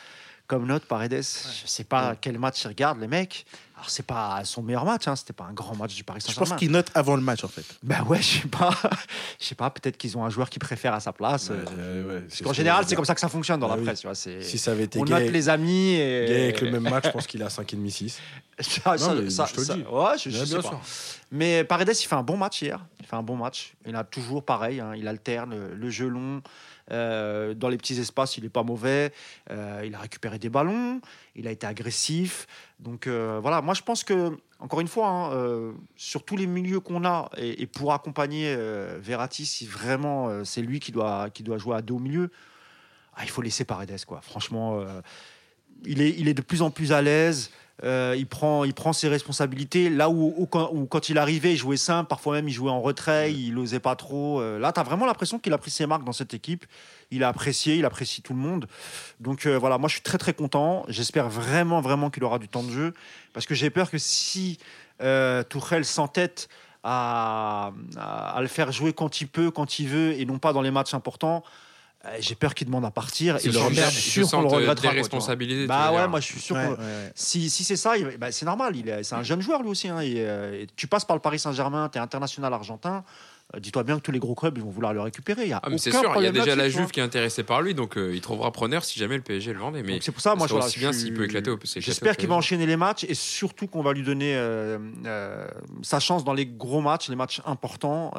[SPEAKER 2] comme note Paredes. Je sais pas quel match il regarde, les mecs. Alors, c'est pas son meilleur match. Hein, c'était pas un grand match du Paris
[SPEAKER 4] Je pense
[SPEAKER 2] Saint-Germain.
[SPEAKER 4] qu'il note avant le match, en fait.
[SPEAKER 2] Ben ouais, je sais pas. Je sais pas. Peut-être qu'ils ont un joueur qui préfère à sa place.
[SPEAKER 3] Ouais,
[SPEAKER 2] euh,
[SPEAKER 3] ouais,
[SPEAKER 2] parce
[SPEAKER 3] ce
[SPEAKER 2] qu'en
[SPEAKER 3] que
[SPEAKER 2] général, c'est comme ça que ça fonctionne dans la
[SPEAKER 3] oui.
[SPEAKER 2] presse. tu vois.
[SPEAKER 3] Si ça avait été
[SPEAKER 2] on
[SPEAKER 3] gay,
[SPEAKER 2] note les amis et.
[SPEAKER 3] gay avec le même match, je pense qu'il a 5,5 6.
[SPEAKER 2] Ça, ça-
[SPEAKER 3] je te le dis.
[SPEAKER 2] ouais, je, je
[SPEAKER 3] Ouais,
[SPEAKER 2] sais
[SPEAKER 3] bien
[SPEAKER 2] pas.
[SPEAKER 3] sûr.
[SPEAKER 2] Mais Paredes, il fait un bon match hier. Il fait un bon match. Il a toujours pareil. hein, il alterne le jeu long. Euh, dans les petits espaces, il n'est pas mauvais. Euh, il a récupéré des ballons. Il a été agressif. Donc euh, voilà, moi je pense que, encore une fois, hein, sur tous les milieux qu'on a, et, pour accompagner Verratti, si vraiment c'est lui qui doit, qui doit jouer à dos au milieu, ah, il faut laisser Paredes. Quoi. Franchement, il, est, il est de plus en plus à l'aise. Euh, il, prend, il prend ses responsabilités. Là où, où quand, où quand il arrivait, il jouait simple. Parfois même, il jouait en retrait. Il n'osait pas trop. Euh, là, tu as vraiment l'impression qu'il a pris ses marques dans cette équipe. Il a apprécié, il apprécie tout le monde. Donc euh, voilà, moi, je suis très, très content. J'espère vraiment, vraiment qu'il aura du temps de jeu. Parce que j'ai peur que si Tourelle s'entête à, à, à le faire jouer quand il peut, quand il veut, et non pas dans les matchs importants, j'ai peur qu'il demande à partir. Et je suis sûr qu'on le regrettera. tu Bah ouais, moi je suis sûr
[SPEAKER 4] Ouais,
[SPEAKER 2] qu'on-
[SPEAKER 4] ouais, ouais.
[SPEAKER 2] si, si c'est ça, bah, c'est normal. Il est, c'est un jeune joueur lui aussi. hein, et, euh, et tu passes par le Paris Saint-Germain, tu es international argentin. euh, Dis-toi bien que tous les gros clubs ils vont vouloir le récupérer. Il y a
[SPEAKER 1] Ah, mais c'est sûr, il y a déjà la Juve qui est intéressée par lui, donc euh, il trouvera preneur si jamais le PSG le vendait. Mais
[SPEAKER 2] Donc c'est pour ça, moi, voilà,
[SPEAKER 1] aussi bien
[SPEAKER 2] je
[SPEAKER 1] s'il
[SPEAKER 2] suis-
[SPEAKER 1] peut éclater au- au
[SPEAKER 2] J'espère qu'il va
[SPEAKER 1] PSG.
[SPEAKER 2] enchaîner les matchs et surtout qu'on va lui donner euh, euh, sa chance dans les gros matchs, les matchs importants.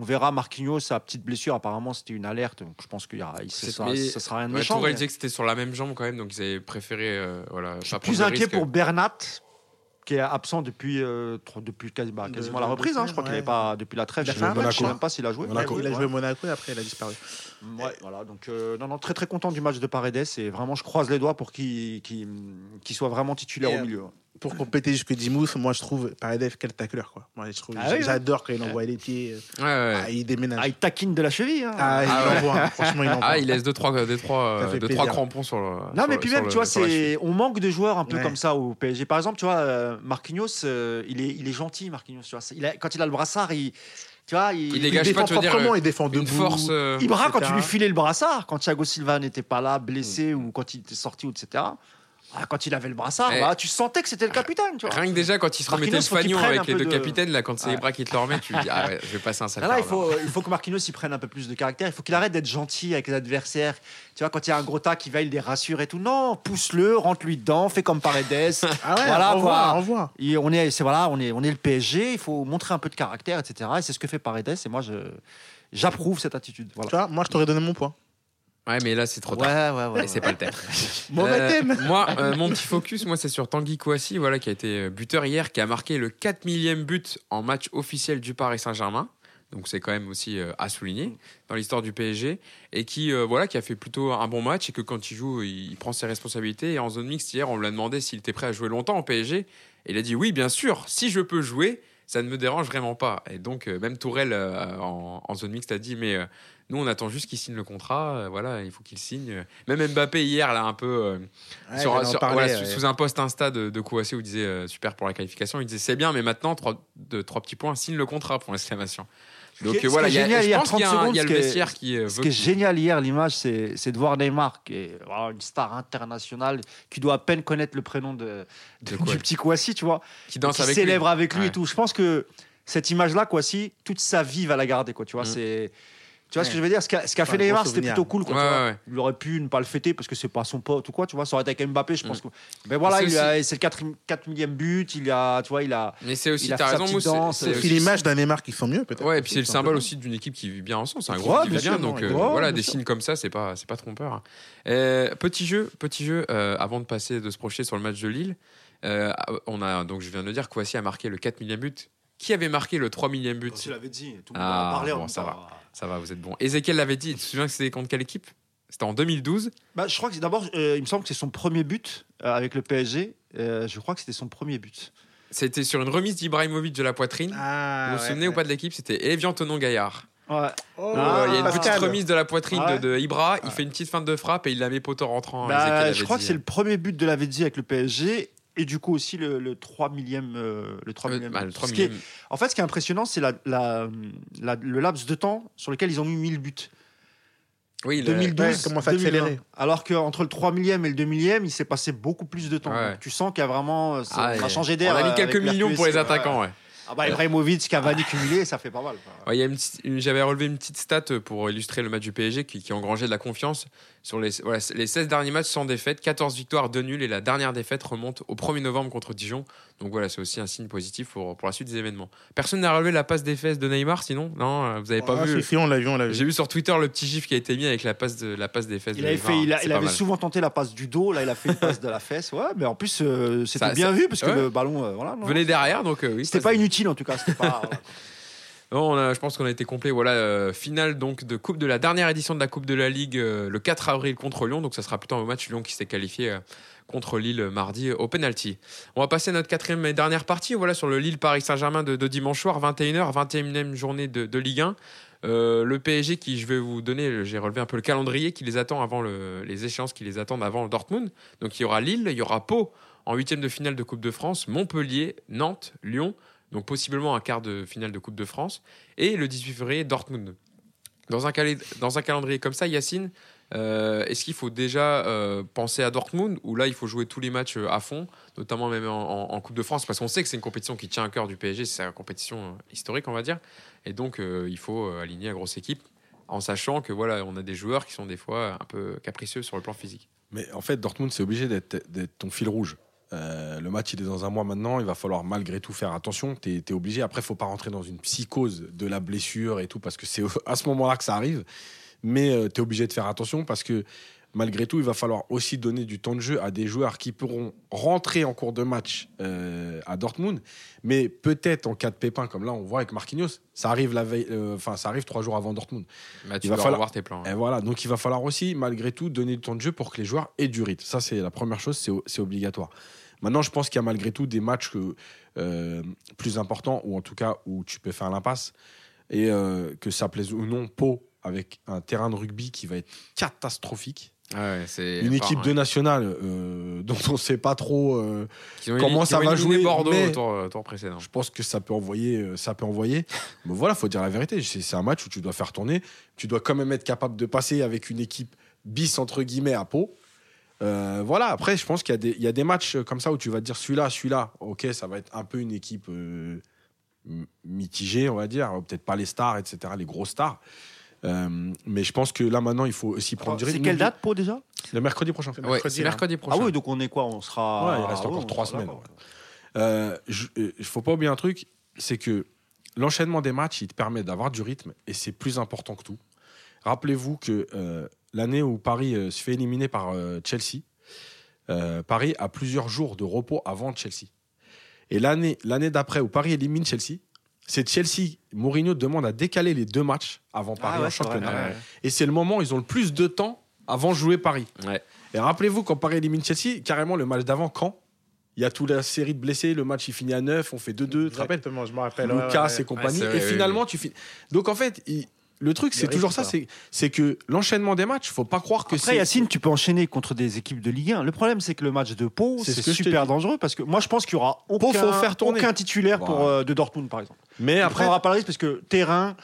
[SPEAKER 2] On verra Marquinhos, sa petite blessure, apparemment c'était une alerte. Donc je pense qu'il y aura, il-
[SPEAKER 1] C'est-
[SPEAKER 2] sera, ce sera rien de
[SPEAKER 1] Ouais,
[SPEAKER 2] méchant. Mais-
[SPEAKER 1] disait que c'était sur la même jambe quand même, donc ils avaient préféré euh, voilà,
[SPEAKER 2] Je suis plus inquiet
[SPEAKER 1] risque.
[SPEAKER 2] pour Bernat, qui est absent depuis, euh, trop- depuis quasi- bah,
[SPEAKER 4] De-
[SPEAKER 2] quasiment
[SPEAKER 4] de-
[SPEAKER 2] la reprise. hein. Je crois qu'il
[SPEAKER 4] ouais.
[SPEAKER 2] n'avait pas depuis la trêve.
[SPEAKER 4] Il a
[SPEAKER 2] Je
[SPEAKER 4] fait un
[SPEAKER 2] ne sais
[SPEAKER 3] match,
[SPEAKER 2] même
[SPEAKER 3] hein.
[SPEAKER 2] pas s'il a joué.
[SPEAKER 3] Monaco.
[SPEAKER 4] Il a
[SPEAKER 2] Ouais.
[SPEAKER 4] joué Monaco et après il a disparu.
[SPEAKER 2] Ouais, voilà. Donc euh, non, non, très très content du match de Paredes et vraiment je croise les doigts pour qu'il qu'il- qu'il soit vraiment titulaire
[SPEAKER 4] Et,
[SPEAKER 2] au
[SPEAKER 4] euh,
[SPEAKER 2] milieu.
[SPEAKER 4] Pour compléter jusque Dimous, moi je trouve Paredes quel tacleur quoi. Moi je trouve
[SPEAKER 2] Ah oui,
[SPEAKER 4] j'adore quand il envoie les pieds.
[SPEAKER 1] Ouais, ouais.
[SPEAKER 4] Ah, il déménage.
[SPEAKER 2] Ah, il taquine de la cheville. hein.
[SPEAKER 4] Ah, il
[SPEAKER 1] Ah ouais.
[SPEAKER 4] envoie. Franchement, il envoie.
[SPEAKER 1] Ah, il laisse deux trois, deux, trois, euh, deux, trois crampons sur le.
[SPEAKER 2] Non,
[SPEAKER 1] sur
[SPEAKER 2] mais puis même,
[SPEAKER 1] le-
[SPEAKER 2] tu vois, c'est on manque de joueurs un peu
[SPEAKER 4] Ouais.
[SPEAKER 2] comme ça au PSG. Par exemple, tu vois, euh, Marquinhos, euh, il, est, il est gentil, Marquinhos. Tu vois. Il a- quand il a le brassard, il, tu vois, il,
[SPEAKER 1] Il
[SPEAKER 4] il
[SPEAKER 1] dégage
[SPEAKER 4] défend
[SPEAKER 1] pas, tu veux dire,
[SPEAKER 4] proprement,
[SPEAKER 1] euh,
[SPEAKER 4] il défend
[SPEAKER 1] Une
[SPEAKER 4] debout.
[SPEAKER 1] force. euh,
[SPEAKER 2] il bras quand tu lui filais le brassard, quand Thiago Silva n'était pas là, blessé, ou quand il était sorti, ou etc. Ah, quand il avait le brassard,
[SPEAKER 1] Eh.
[SPEAKER 2] bah, tu sentais que c'était le capitaine. Tu vois.
[SPEAKER 1] Rien que déjà, quand il se remettait le
[SPEAKER 2] prenne
[SPEAKER 1] avec les deux
[SPEAKER 2] de-
[SPEAKER 1] capitaines, là, quand c'est les
[SPEAKER 2] Ouais.
[SPEAKER 1] bras qui te le remettent, tu dis, ah ouais, je vais passer un sale
[SPEAKER 2] Là, là, il, faut, il faut que Marquinhos il prenne un peu plus de caractère. Il faut qu'il arrête d'être gentil avec les adversaires. Tu vois, quand il y a un gros tas qui va, il les rassure et tout. Non, pousse-le, rentre-lui dedans, fais comme Paredes.
[SPEAKER 4] Ah ouais,
[SPEAKER 2] Voilà,
[SPEAKER 4] on
[SPEAKER 2] quoi.
[SPEAKER 4] voit, on
[SPEAKER 2] est, c'est voilà, on est, on est le PSG. Il faut montrer un peu de caractère, etc. Et c'est ce que fait Paredes. Et moi, je, j'approuve cette attitude.
[SPEAKER 4] Tu
[SPEAKER 2] Voilà.
[SPEAKER 4] vois, moi je t'aurais donné mon point.
[SPEAKER 1] Ouais, mais là, c'est trop
[SPEAKER 2] Ouais,
[SPEAKER 1] tard.
[SPEAKER 2] ouais, ouais.
[SPEAKER 1] Et c'est pas le thème.
[SPEAKER 4] Mauvais
[SPEAKER 1] Euh,
[SPEAKER 4] thème.
[SPEAKER 1] Moi, euh, mon petit focus, moi, c'est sur Tanguy Kouassi, voilà, qui a été euh, buteur hier, qui a marqué le 4 millième but en match officiel du Paris Saint-Germain. Donc c'est quand même aussi euh, à souligner dans l'histoire du PSG et qui euh, voilà qui a fait plutôt un bon match et que quand il joue il, il prend ses responsabilités et en zone mixte hier on lui a demandé s'il était prêt à jouer longtemps en PSG et il a dit oui bien sûr si je peux jouer ça ne me dérange vraiment pas et donc euh, même Tourelle euh, en, en zone mixte a dit mais euh, nous on attend juste qu'il signe le contrat voilà il faut qu'il signe même Mbappé hier là un peu
[SPEAKER 4] Ouais,
[SPEAKER 1] sur-
[SPEAKER 4] j'allais en
[SPEAKER 1] sur-
[SPEAKER 4] parler,
[SPEAKER 1] voilà,
[SPEAKER 4] ouais.
[SPEAKER 1] sous, sous un post Insta de, de Kouassi où il disait super pour la qualification, il disait c'est bien, mais maintenant trois, trois petits points, signe le contrat pour l'exclamation. Donc
[SPEAKER 2] Ce
[SPEAKER 1] voilà, il y a, je pense qu'il y a,
[SPEAKER 2] 30
[SPEAKER 1] un- il y a
[SPEAKER 2] secondes,
[SPEAKER 1] le
[SPEAKER 2] qui est-
[SPEAKER 1] vestiaire qui euh,
[SPEAKER 2] Ce
[SPEAKER 1] veut
[SPEAKER 2] qui est génial hier, l'image, c'est, c'est de voir Neymar, qui est voilà, une star internationale, qui doit à peine connaître le prénom de, de-
[SPEAKER 1] De quoi
[SPEAKER 2] du petit Kouassi, tu vois.
[SPEAKER 1] qui danse
[SPEAKER 2] qui
[SPEAKER 1] avec lui.
[SPEAKER 2] célèbre avec lui
[SPEAKER 1] Ouais.
[SPEAKER 2] et tout. Je pense que cette image-là, quoi, si toute sa vie va la garder, quoi. Tu vois,
[SPEAKER 1] Mm.
[SPEAKER 2] c'est. Tu vois ce que je veux dire? Ce qu'a ce qu'a
[SPEAKER 4] Ouais,
[SPEAKER 2] fait Neymar, c'était plutôt cool. Quoi,
[SPEAKER 1] Ouais,
[SPEAKER 2] tu vois.
[SPEAKER 1] ouais, ouais.
[SPEAKER 2] Il aurait pu ne pas le fêter parce que c'est pas son pote ou quoi, tu vois. Ça aurait été avec Mbappé, je pense que. Mais voilà,
[SPEAKER 1] C'est
[SPEAKER 2] il a- c'est le 4, 4 millième but. Il a, tu vois, il a.
[SPEAKER 1] Mais c'est aussi, t'as raison,
[SPEAKER 2] danse,
[SPEAKER 1] c'est-
[SPEAKER 2] c'est
[SPEAKER 1] c'est
[SPEAKER 4] C'est
[SPEAKER 1] aussi-
[SPEAKER 4] l'image d'un Neymar qui sent mieux peut-être.
[SPEAKER 1] Ouais, et puis c'est le symbole aussi d'une équipe qui vit bien ensemble. C'est un groupe qui vit
[SPEAKER 4] bien
[SPEAKER 1] donc euh, voilà, des signes comme ça, c'est pas, c'est pas trompeur. hein. Euh, petit jeu, petit jeu. euh, avant de passer, de se projeter sur le match de Lille, euh, on a donc je viens de dire que Kouassi a marqué le 4 millième but. Qui avait marqué le 3 millième but?
[SPEAKER 2] Tu l'avais dit. Tout
[SPEAKER 1] le monde en a parlé, bon, ça va. Ça va, vous êtes bon. Ezekiel l'avait dit. Tu te souviens que c'était contre quelle équipe? C'était en 2012.
[SPEAKER 2] Bah, je crois que c'est- d'abord, euh, il me semble que c'est son premier but euh, avec le PSG. Euh, je crois que c'était son premier but.
[SPEAKER 1] C'était sur une remise d'Ibrahimovic de la poitrine.
[SPEAKER 4] Ah,
[SPEAKER 1] vous vous
[SPEAKER 4] ouais,
[SPEAKER 1] souvenez ou pas de l'équipe? C'était Evian Tonon Gaillard.
[SPEAKER 2] Ouais.
[SPEAKER 4] Oh,
[SPEAKER 2] Ah,
[SPEAKER 1] il y a une petite remise de la poitrine
[SPEAKER 2] Ouais.
[SPEAKER 1] de, de Ibra. Il fait une petite feinte de frappe et il la met poteau rentrant.
[SPEAKER 2] Bah, je crois que c'est le premier but de la Vedzi avec le PSG. Et du coup aussi le, le 3 millième. euh, le 3
[SPEAKER 1] Euh,
[SPEAKER 2] millième
[SPEAKER 1] bah, le
[SPEAKER 2] but.
[SPEAKER 1] 3
[SPEAKER 2] Ce qui est-
[SPEAKER 1] millième.
[SPEAKER 2] En fait, ce qui est impressionnant, c'est la, la- la- le laps de temps sur lequel ils ont mis 1000 buts.
[SPEAKER 1] Oui, le-
[SPEAKER 2] 2012,
[SPEAKER 4] ouais, comment ça a
[SPEAKER 2] 2020.
[SPEAKER 4] accéléré.
[SPEAKER 2] Alors qu'entre le 3 millième et le 2 millième, il s'est passé beaucoup plus de temps.
[SPEAKER 1] Ouais.
[SPEAKER 2] Tu sens qu'il y a vraiment. euh, ça-
[SPEAKER 1] Ah,
[SPEAKER 2] a changé d'air.
[SPEAKER 1] On a mis quelques millions pour les attaquants, ouais.
[SPEAKER 2] Ah bah, Ibrahimovic, Cavani cumulé, ça fait pas mal.
[SPEAKER 1] Ouais, J'avais relevé une petite stat pour illustrer le match du PSG qui, qui engrangeait de la confiance. Sur les, voilà, les 16 derniers matchs sans défaite, 14 victoires, 2 nuls et la dernière défaite remonte au 1er novembre contre Dijon. Donc voilà, c'est aussi un signe positif pour, pour la suite des événements. Personne n'a relevé la passe des fesses de Neymar sinon? Non, euh, vous avez pas
[SPEAKER 4] Ah,
[SPEAKER 1] vu?
[SPEAKER 4] si, si, on l'a vu, on l'a vu.
[SPEAKER 1] J'ai vu sur Twitter le petit gif qui a été mis avec la passe, de, la passe des fesses
[SPEAKER 2] Il,
[SPEAKER 1] de
[SPEAKER 2] avait,
[SPEAKER 1] Neymar.
[SPEAKER 2] fait, il, a- il avait
[SPEAKER 1] mal.
[SPEAKER 2] souvent tenté la passe du dos, là il a fait une passe de la fesse. Ouais, mais en plus euh, c'était bien
[SPEAKER 1] ça-
[SPEAKER 2] vu parce que
[SPEAKER 1] ouais.
[SPEAKER 2] le ballon, euh, voilà. non,
[SPEAKER 1] Venez derrière, donc euh, oui.
[SPEAKER 2] C'était pas inutile en tout cas. C'était pas, voilà.
[SPEAKER 1] Non, on a- je pense qu'on a été complet. Voilà, euh, finale donc de coupe de la dernière édition de la Coupe de la Ligue euh, le 4 avril contre Lyon. Donc ça sera plutôt un match Lyon qui s'est qualifié euh, contre Lille mardi au penalty. On va passer à notre quatrième et dernière partie. Voilà sur le Lille Paris Saint-Germain de, dimanche soir 21h, 21e journée de, de Ligue 1. Euh, le PSG qui je vais vous donner, j'ai relevé un peu le calendrier qui les attend avant le- les échéances qui les attendent avant le Dortmund. Donc il y aura Lille, il y aura Pau en huitième de finale de Coupe de France, Montpellier, Nantes, Lyon. Donc possiblement un quart de finale de Coupe de France et le 18 février Dortmund. Dans un, calendrier comme ça, Yacine, euh, est-ce qu'il faut déjà euh, penser à Dortmund ou là il faut jouer tous les matchs euh, à fond, notamment même en, Coupe de France parce qu'on sait que c'est une compétition qui tient à cœur du PSG, c'est une compétition historique on va dire, et donc il faut aligner la grosse équipe en sachant que voilà on a des joueurs qui sont des fois un peu capricieux sur le plan physique.
[SPEAKER 3] Mais en fait, Dortmund, c'est obligé d'être ton fil rouge. Euh, le match, il est dans un mois maintenant. Il va falloir malgré tout faire attention. Tu es, obligé. Après, faut pas rentrer dans une psychose de la blessure et tout, parce que c'est à ce moment-là que ça arrive. Mais tu es obligé de faire attention parce que malgré tout, il va falloir aussi donner du temps de jeu à des joueurs qui pourront rentrer en cours de match euh, à Dortmund. Mais peut-être en cas de pépin, comme là, on voit avec Marquinhos, ça arrive, la veille, euh, enfin, ça arrive trois jours avant Dortmund.
[SPEAKER 1] Bah, tu
[SPEAKER 3] Il va falloir-
[SPEAKER 1] revoir tes plans. hein.
[SPEAKER 3] Et voilà, donc il va falloir aussi, malgré tout, donner du temps de jeu pour que les joueurs aient du rythme. Ça, c'est la première chose, c'est obligatoire. Maintenant, je pense qu'il y a malgré tout des matchs que, euh, plus importants, ou en tout cas où tu peux faire l'impasse, et euh, que ça plaise ou non, Pau, avec un terrain de rugby qui va être catastrophique.
[SPEAKER 1] Ouais, c'est
[SPEAKER 3] Une équipe de nationale euh, dont on ne sait pas trop. euh, comment ça va jouer,
[SPEAKER 1] Bordeaux
[SPEAKER 3] mais-
[SPEAKER 1] tour, tour précédent.
[SPEAKER 3] je pense que ça peut envoyer. Ça peut envoyer. Mais voilà, faut dire la vérité. C'est un match où tu dois faire tourner. Tu dois quand même être capable de passer avec une équipe bis entre guillemets à Pau. Euh, voilà. Après, je pense qu'il y, a des- il y a des matchs comme ça où tu vas te dire celui-là, celui-là. Ok, ça va être un peu une équipe euh, mitigée, on va dire. Peut-être pas les stars, etc. Les grosses stars. Euh, mais je pense que là maintenant, il faut aussi prendre du
[SPEAKER 2] C'est
[SPEAKER 3] rythme.
[SPEAKER 2] quelle date, Pau déjà?
[SPEAKER 3] Le mercredi prochain.
[SPEAKER 1] Ouais, c'est mercredi prochain.
[SPEAKER 2] Ah oui, donc on est quoi? On sera.
[SPEAKER 3] Ouais, il reste
[SPEAKER 2] Ah
[SPEAKER 3] encore trois semaines. Il faut pas oublier un truc, c'est que l'enchaînement des matchs, il te permet d'avoir du rythme et c'est plus important que tout. Rappelez-vous que euh, l'année où Paris euh, se fait éliminer par euh, Chelsea, Paris a plusieurs jours de repos avant Chelsea. Et l'année l'année d'après où Paris élimine Chelsea, c'est Chelsea, Mourinho demande à décaler les deux matchs avant Paris
[SPEAKER 2] Ah ouais,
[SPEAKER 3] en
[SPEAKER 2] vrai,
[SPEAKER 3] championnat.
[SPEAKER 1] ouais.
[SPEAKER 3] Et c'est le moment où ils ont le plus de temps avant de jouer Paris. Et rappelez-vous, quand Paris élimine Chelsea, carrément le match d'avant, quand? Il y a toute la série de blessés, le match il finit à 9, on fait 2-2, tu te rappelles?
[SPEAKER 4] Exactement, je me rappelle.
[SPEAKER 3] Lucas
[SPEAKER 4] ouais, ouais.
[SPEAKER 3] et compagnie. Et
[SPEAKER 1] oui,
[SPEAKER 3] finalement, tu finis. Donc en fait, il- le truc, c'est toujours ça, c'est que l'enchaînement des matchs, faut pas croire que
[SPEAKER 2] Après,
[SPEAKER 3] c'est.
[SPEAKER 2] Yacine, tu peux enchaîner contre des équipes de Ligue 1. Le problème, c'est que le match de Pau,
[SPEAKER 3] C'est ce
[SPEAKER 2] super dangereux parce que moi, je pense qu'il y aura
[SPEAKER 3] Pau,
[SPEAKER 2] aucun,
[SPEAKER 3] faut faire tourner.
[SPEAKER 2] aucun titulaire pour, euh, de Dortmund, par exemple.
[SPEAKER 3] Mais après,
[SPEAKER 2] prendra pas le risque parce que terrain,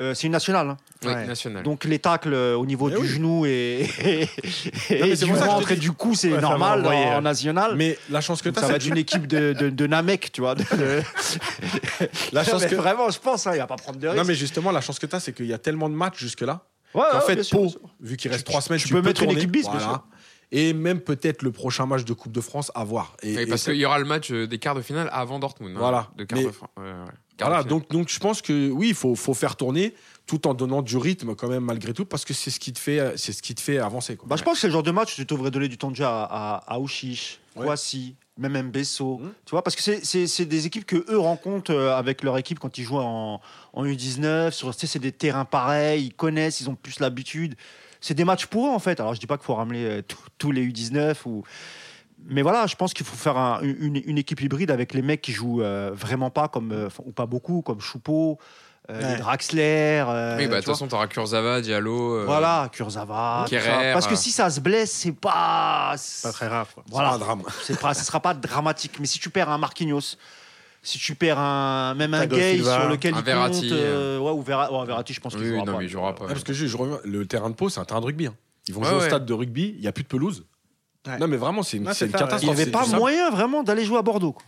[SPEAKER 2] euh, c'est une nationale. hein.
[SPEAKER 1] Oui,
[SPEAKER 4] Ouais.
[SPEAKER 1] national.
[SPEAKER 2] Donc les tacles euh, au niveau
[SPEAKER 3] Eh
[SPEAKER 2] du
[SPEAKER 3] oui.
[SPEAKER 2] genou et, et,
[SPEAKER 3] Non,
[SPEAKER 2] et
[SPEAKER 3] c'est
[SPEAKER 2] du ventre et du cou, c'est
[SPEAKER 4] Ouais,
[SPEAKER 2] normal en,
[SPEAKER 4] hein.
[SPEAKER 2] national.
[SPEAKER 3] mais la chance que tu
[SPEAKER 2] ça va
[SPEAKER 3] as,
[SPEAKER 2] être une équipe de, de, de Namek, tu vois. de-
[SPEAKER 3] la chance que.
[SPEAKER 2] Vraiment, je pense, hein, il va pas prendre de risque.
[SPEAKER 3] Non, mais justement, la chance que tu as, c'est qu'il y a tellement de matchs jusque-là.
[SPEAKER 2] Ouais, ouais,
[SPEAKER 3] fait,
[SPEAKER 2] sûr,
[SPEAKER 3] Pau, vu qu'il reste
[SPEAKER 2] Tu-
[SPEAKER 3] trois semaines,
[SPEAKER 2] tu
[SPEAKER 3] tu,
[SPEAKER 2] peux mettre une équipe bis, bien sûr.
[SPEAKER 3] Et même peut-être le prochain match de Coupe de France à voir. Et,
[SPEAKER 1] Oui,
[SPEAKER 3] et
[SPEAKER 1] parce qu'il y aura le match euh, des quarts de finale avant Dortmund. hein,
[SPEAKER 3] Voilà.
[SPEAKER 1] de quarts
[SPEAKER 3] Mais-
[SPEAKER 1] de fin- ouais, ouais. Quarts
[SPEAKER 3] Voilà,
[SPEAKER 1] de
[SPEAKER 3] donc, donc je pense que oui, il faut, faut faire tourner tout en donnant du rythme quand même malgré tout parce que c'est ce qui te fait, euh, c'est ce qui te fait avancer. Quoi.
[SPEAKER 2] Bah, je pense que c'est le genre de match où tu devrais donner du temps de jeu à, à, à Ouchiche,
[SPEAKER 3] Ouais.
[SPEAKER 2] Kouassi, même Mbesso.
[SPEAKER 3] Mhm.
[SPEAKER 2] Tu vois, parce que c'est- c'est c'est des équipes que eux rencontrent euh, avec leur équipe quand ils jouent en, en U19. Sur, c'est des terrains pareils, ils connaissent, ils ont plus l'habitude. C'est des matchs pour eux en fait. Alors je dis pas qu'il faut ramener euh, tous- les U19 ou. Mais voilà, je pense qu'il faut faire un- une, une équipe hybride avec les mecs qui jouent euh, vraiment pas comme euh, ou pas beaucoup comme Choupeau, euh,
[SPEAKER 4] Ouais.
[SPEAKER 2] les Draxler. euh,
[SPEAKER 1] Oui, bah, de toute façon, t'auras Kurzawa, Diallo. euh,
[SPEAKER 2] Voilà, Kurzawa.
[SPEAKER 1] Kerrer.
[SPEAKER 2] Parce que si ça se blesse, c'est pas.
[SPEAKER 4] Pas très grave. quoi.
[SPEAKER 2] Voilà.
[SPEAKER 3] C'est pas un drame.
[SPEAKER 2] C'est pas, ce sera pas dramatique. Mais si tu perds un Marquinhos, si tu perds un même un
[SPEAKER 4] Thiago
[SPEAKER 2] Gay
[SPEAKER 4] Silva,
[SPEAKER 2] sur lequel
[SPEAKER 1] un
[SPEAKER 2] il
[SPEAKER 1] Verratti,
[SPEAKER 2] compte, euh, ouais, ou Verra- ouais, Verratti, je pense qu'il
[SPEAKER 1] Oui,
[SPEAKER 2] jouera
[SPEAKER 1] non,
[SPEAKER 2] pas.
[SPEAKER 1] mais il jouera pas.
[SPEAKER 3] Ouais, parce que je, je reviens, le terrain de Pau, c'est un terrain de rugby. hein. Ils vont
[SPEAKER 1] Ouais,
[SPEAKER 3] jouer
[SPEAKER 1] ouais.
[SPEAKER 3] au stade de rugby, il n'y a plus de pelouse.
[SPEAKER 4] Ouais.
[SPEAKER 3] Non, mais vraiment, c'est une,
[SPEAKER 4] Ouais,
[SPEAKER 3] c'est
[SPEAKER 4] c'est
[SPEAKER 3] une
[SPEAKER 4] ça,
[SPEAKER 2] Il
[SPEAKER 3] catastrophe.
[SPEAKER 2] n'y avait
[SPEAKER 3] c'est
[SPEAKER 2] pas
[SPEAKER 3] du sable.
[SPEAKER 2] moyen vraiment d'aller jouer à Bordeaux. quoi.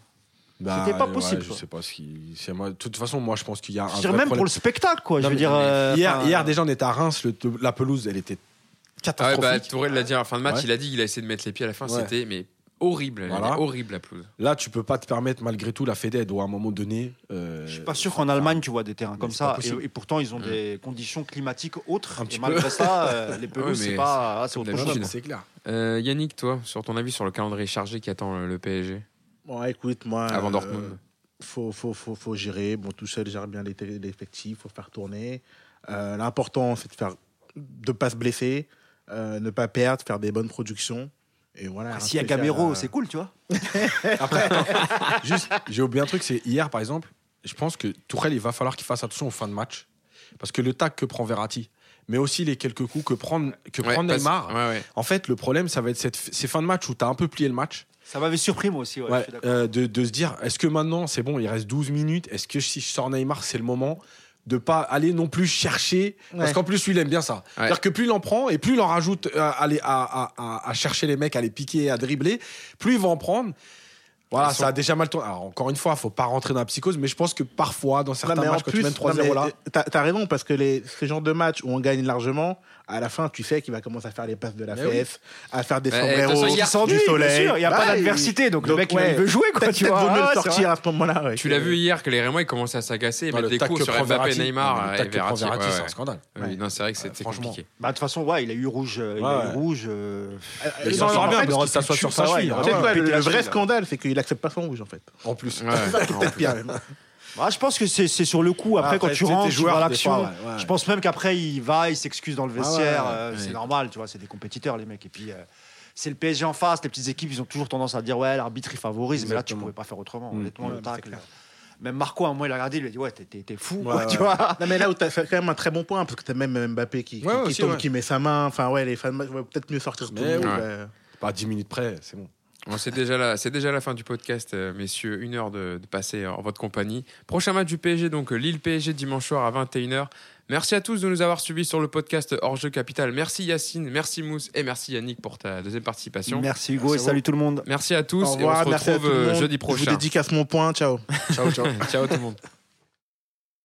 [SPEAKER 3] Bah,
[SPEAKER 2] C'était pas
[SPEAKER 3] ouais,
[SPEAKER 2] possible,
[SPEAKER 3] je
[SPEAKER 2] quoi.
[SPEAKER 3] sais pas ce qui. c'est moi- De toute façon, moi, je pense qu'il y a un.
[SPEAKER 2] Je veux
[SPEAKER 3] vrai
[SPEAKER 2] dire, même pour
[SPEAKER 3] problème.
[SPEAKER 2] le spectacle, quoi.
[SPEAKER 3] Non,
[SPEAKER 2] je veux
[SPEAKER 3] mais-
[SPEAKER 2] dire. euh,
[SPEAKER 3] hier,
[SPEAKER 2] enfin,
[SPEAKER 3] hier, déjà, on était à Reims, le- la pelouse, elle était
[SPEAKER 1] Ah ouais, bah,
[SPEAKER 3] catastrophique.
[SPEAKER 1] Tourelle l'a dit à la fin de match,
[SPEAKER 3] Ouais.
[SPEAKER 1] il a dit qu'il a essayé de mettre les pieds à la fin,
[SPEAKER 3] Ouais.
[SPEAKER 1] c'était mais horrible,
[SPEAKER 3] Voilà.
[SPEAKER 1] est horrible la pelouse.
[SPEAKER 3] Là, tu peux pas te permettre, malgré tout, la Fed doit à un moment donné. euh,
[SPEAKER 2] Je suis pas sûr qu'en Allemagne, tu vois des terrains comme ça. Et, et pourtant, ils ont
[SPEAKER 1] Mm.
[SPEAKER 2] des conditions climatiques autres.
[SPEAKER 3] Un
[SPEAKER 2] et malgré
[SPEAKER 3] peu.
[SPEAKER 2] ça, euh, les pelouses,
[SPEAKER 1] Ouais,
[SPEAKER 2] c'est pas. ah, c'est
[SPEAKER 1] comme
[SPEAKER 2] autre chose.
[SPEAKER 3] C'est clair.
[SPEAKER 1] Euh, Yannick, toi, sur ton avis sur le calendrier chargé qui attend le, le PSG
[SPEAKER 4] Bon, écoute, moi.
[SPEAKER 1] avant
[SPEAKER 4] euh,
[SPEAKER 1] Dortmund
[SPEAKER 4] faut, faut, faut, faut gérer. Bon, tout seul gère bien les- l'effectif, faut faire tourner. Euh, L'important, c'est de faire, de pas se blesser, euh, ne pas perdre, faire des bonnes productions. Et voilà.
[SPEAKER 2] Ah, S'il y a Gamero,
[SPEAKER 4] à-
[SPEAKER 2] c'est cool, tu vois.
[SPEAKER 3] Après, juste, j'ai oublié un truc, c'est hier, par exemple, je pense que Tourelle, il va falloir qu'il fasse attention aux fins de match. Parce que le tac que prend Verratti, mais aussi les quelques coups que prend, que
[SPEAKER 1] Ouais,
[SPEAKER 3] prend Neymar,
[SPEAKER 1] ouais, ouais.
[SPEAKER 3] en fait, le problème, ça va être cette, ces fins de match où tu as un peu plié le match.
[SPEAKER 2] Ça m'avait surpris, moi aussi. ouais, je
[SPEAKER 3] Ouais,
[SPEAKER 2] suis d'accord.
[SPEAKER 3] euh, de, de se dire, est-ce que maintenant, c'est bon, il reste 12 minutes, est-ce que si je sors Neymar, c'est le moment de pas aller non plus chercher parce
[SPEAKER 4] Ouais.
[SPEAKER 3] qu'en plus lui il aime bien ça. C'est-à-dire que plus il en prend et plus il en rajoute euh, à, à, à- à- à chercher les mecs à les piquer à dribbler plus il va en prendre. Voilà ça a déjà mal tourné. Alors encore une fois faut pas rentrer dans la psychose mais je pense que parfois dans certains
[SPEAKER 4] Non,
[SPEAKER 3] matchs quand tu mènes 3-0
[SPEAKER 4] non, mais
[SPEAKER 3] là
[SPEAKER 4] T'as as raison, parce que les, ces genres de matchs où on gagne largement, à la fin, tu sais qu'il va commencer à faire les passes de la
[SPEAKER 3] Mais oui.
[SPEAKER 4] fesse, à faire des
[SPEAKER 1] Bah,
[SPEAKER 4] sombreros,
[SPEAKER 1] façon, hier,
[SPEAKER 4] du
[SPEAKER 2] Sans lui, bien
[SPEAKER 4] soleil.
[SPEAKER 2] il n'y a
[SPEAKER 4] Bah,
[SPEAKER 2] pas
[SPEAKER 4] il-
[SPEAKER 2] d'adversité, donc, le mec il-
[SPEAKER 4] ouais.
[SPEAKER 2] il veut jouer quoi, tu vois.
[SPEAKER 4] vaut mieux
[SPEAKER 2] Ah,
[SPEAKER 4] le
[SPEAKER 2] c'est
[SPEAKER 4] sortir à ce moment-là. ouais.
[SPEAKER 1] Tu l'as vu hier que les Rémois ils commençaient à s'agacer et mettre des coups
[SPEAKER 3] que
[SPEAKER 1] sur Mbappé, Neymar
[SPEAKER 3] mais le
[SPEAKER 1] et Verratti.
[SPEAKER 3] C'est un scandale
[SPEAKER 1] non, c'est vrai que c'était
[SPEAKER 3] franchement.
[SPEAKER 1] compliqué.
[SPEAKER 2] Bah, de toute façon, ouais, il a eu rouge. euh, il a eu rouge. euh,
[SPEAKER 4] Euh,
[SPEAKER 3] Il s'en sort
[SPEAKER 4] en
[SPEAKER 3] bien parce qu'il s'assoit sur
[SPEAKER 2] il
[SPEAKER 4] le, vrai scandale, c'est qu'il accepte pas son rouge, en fait.
[SPEAKER 3] en plus
[SPEAKER 1] en
[SPEAKER 4] Peut-être pire, même.
[SPEAKER 2] Bah, je pense que c'est c'est sur le coup. Après,
[SPEAKER 3] Après,
[SPEAKER 2] quand tu rentres,
[SPEAKER 3] tes
[SPEAKER 2] tu vois l'action.
[SPEAKER 3] fois, ouais, ouais.
[SPEAKER 2] Je pense même qu'après, il va, il s'excuse dans le
[SPEAKER 3] Ah ouais,
[SPEAKER 2] vestiaire.
[SPEAKER 3] ouais,
[SPEAKER 2] euh,
[SPEAKER 3] ouais.
[SPEAKER 2] C'est normal, tu vois, c'est des compétiteurs, les mecs. Et puis, euh, c'est le PSG en face. Les petites équipes, ils ont toujours tendance à dire ouais, l'arbitre il favorise, mais là tu
[SPEAKER 3] Exactement.
[SPEAKER 2] pouvais pas faire autrement.
[SPEAKER 3] Mm.
[SPEAKER 2] Honnêtement,
[SPEAKER 4] Ouais,
[SPEAKER 2] le tacle. Même Marco, à un moment, il a regardé, il a dit ouais, t'es- fou,
[SPEAKER 4] Ouais,
[SPEAKER 2] quoi,
[SPEAKER 4] ouais.
[SPEAKER 2] tu vois.
[SPEAKER 4] Non, mais là où tu as fait quand même un très bon point, parce que tu as même Mbappé qui, qui,
[SPEAKER 3] Ouais,
[SPEAKER 4] qui
[SPEAKER 3] aussi,
[SPEAKER 4] tombe,
[SPEAKER 3] ouais.
[SPEAKER 4] qui met sa main. Enfin, ouais, les fans vont peut-être mieux sortir tout le monde.
[SPEAKER 3] Pas à 10 minutes près, c'est bon.
[SPEAKER 1] Bon, c'est déjà la, c'est déjà la fin du podcast, euh, messieurs. Une heure de, de passer en votre compagnie. Prochain match du PSG, donc euh, Lille PSG dimanche soir à 21h. Merci à tous de nous avoir suivis sur le podcast Hors Jeu Capital. Merci Yacine, merci Mousse et merci Yannick pour ta deuxième participation.
[SPEAKER 2] Merci Hugo
[SPEAKER 3] Merci
[SPEAKER 2] et salut tout le monde.
[SPEAKER 1] Merci à tous
[SPEAKER 4] Au
[SPEAKER 1] et on
[SPEAKER 4] revoir,
[SPEAKER 1] se
[SPEAKER 4] merci à
[SPEAKER 1] retrouve
[SPEAKER 4] tout le
[SPEAKER 1] euh,
[SPEAKER 4] monde.
[SPEAKER 1] jeudi
[SPEAKER 4] Je vous
[SPEAKER 1] prochain.
[SPEAKER 4] dédicace mon point. Ciao.
[SPEAKER 3] Ciao, ciao.
[SPEAKER 1] Ciao tout le monde.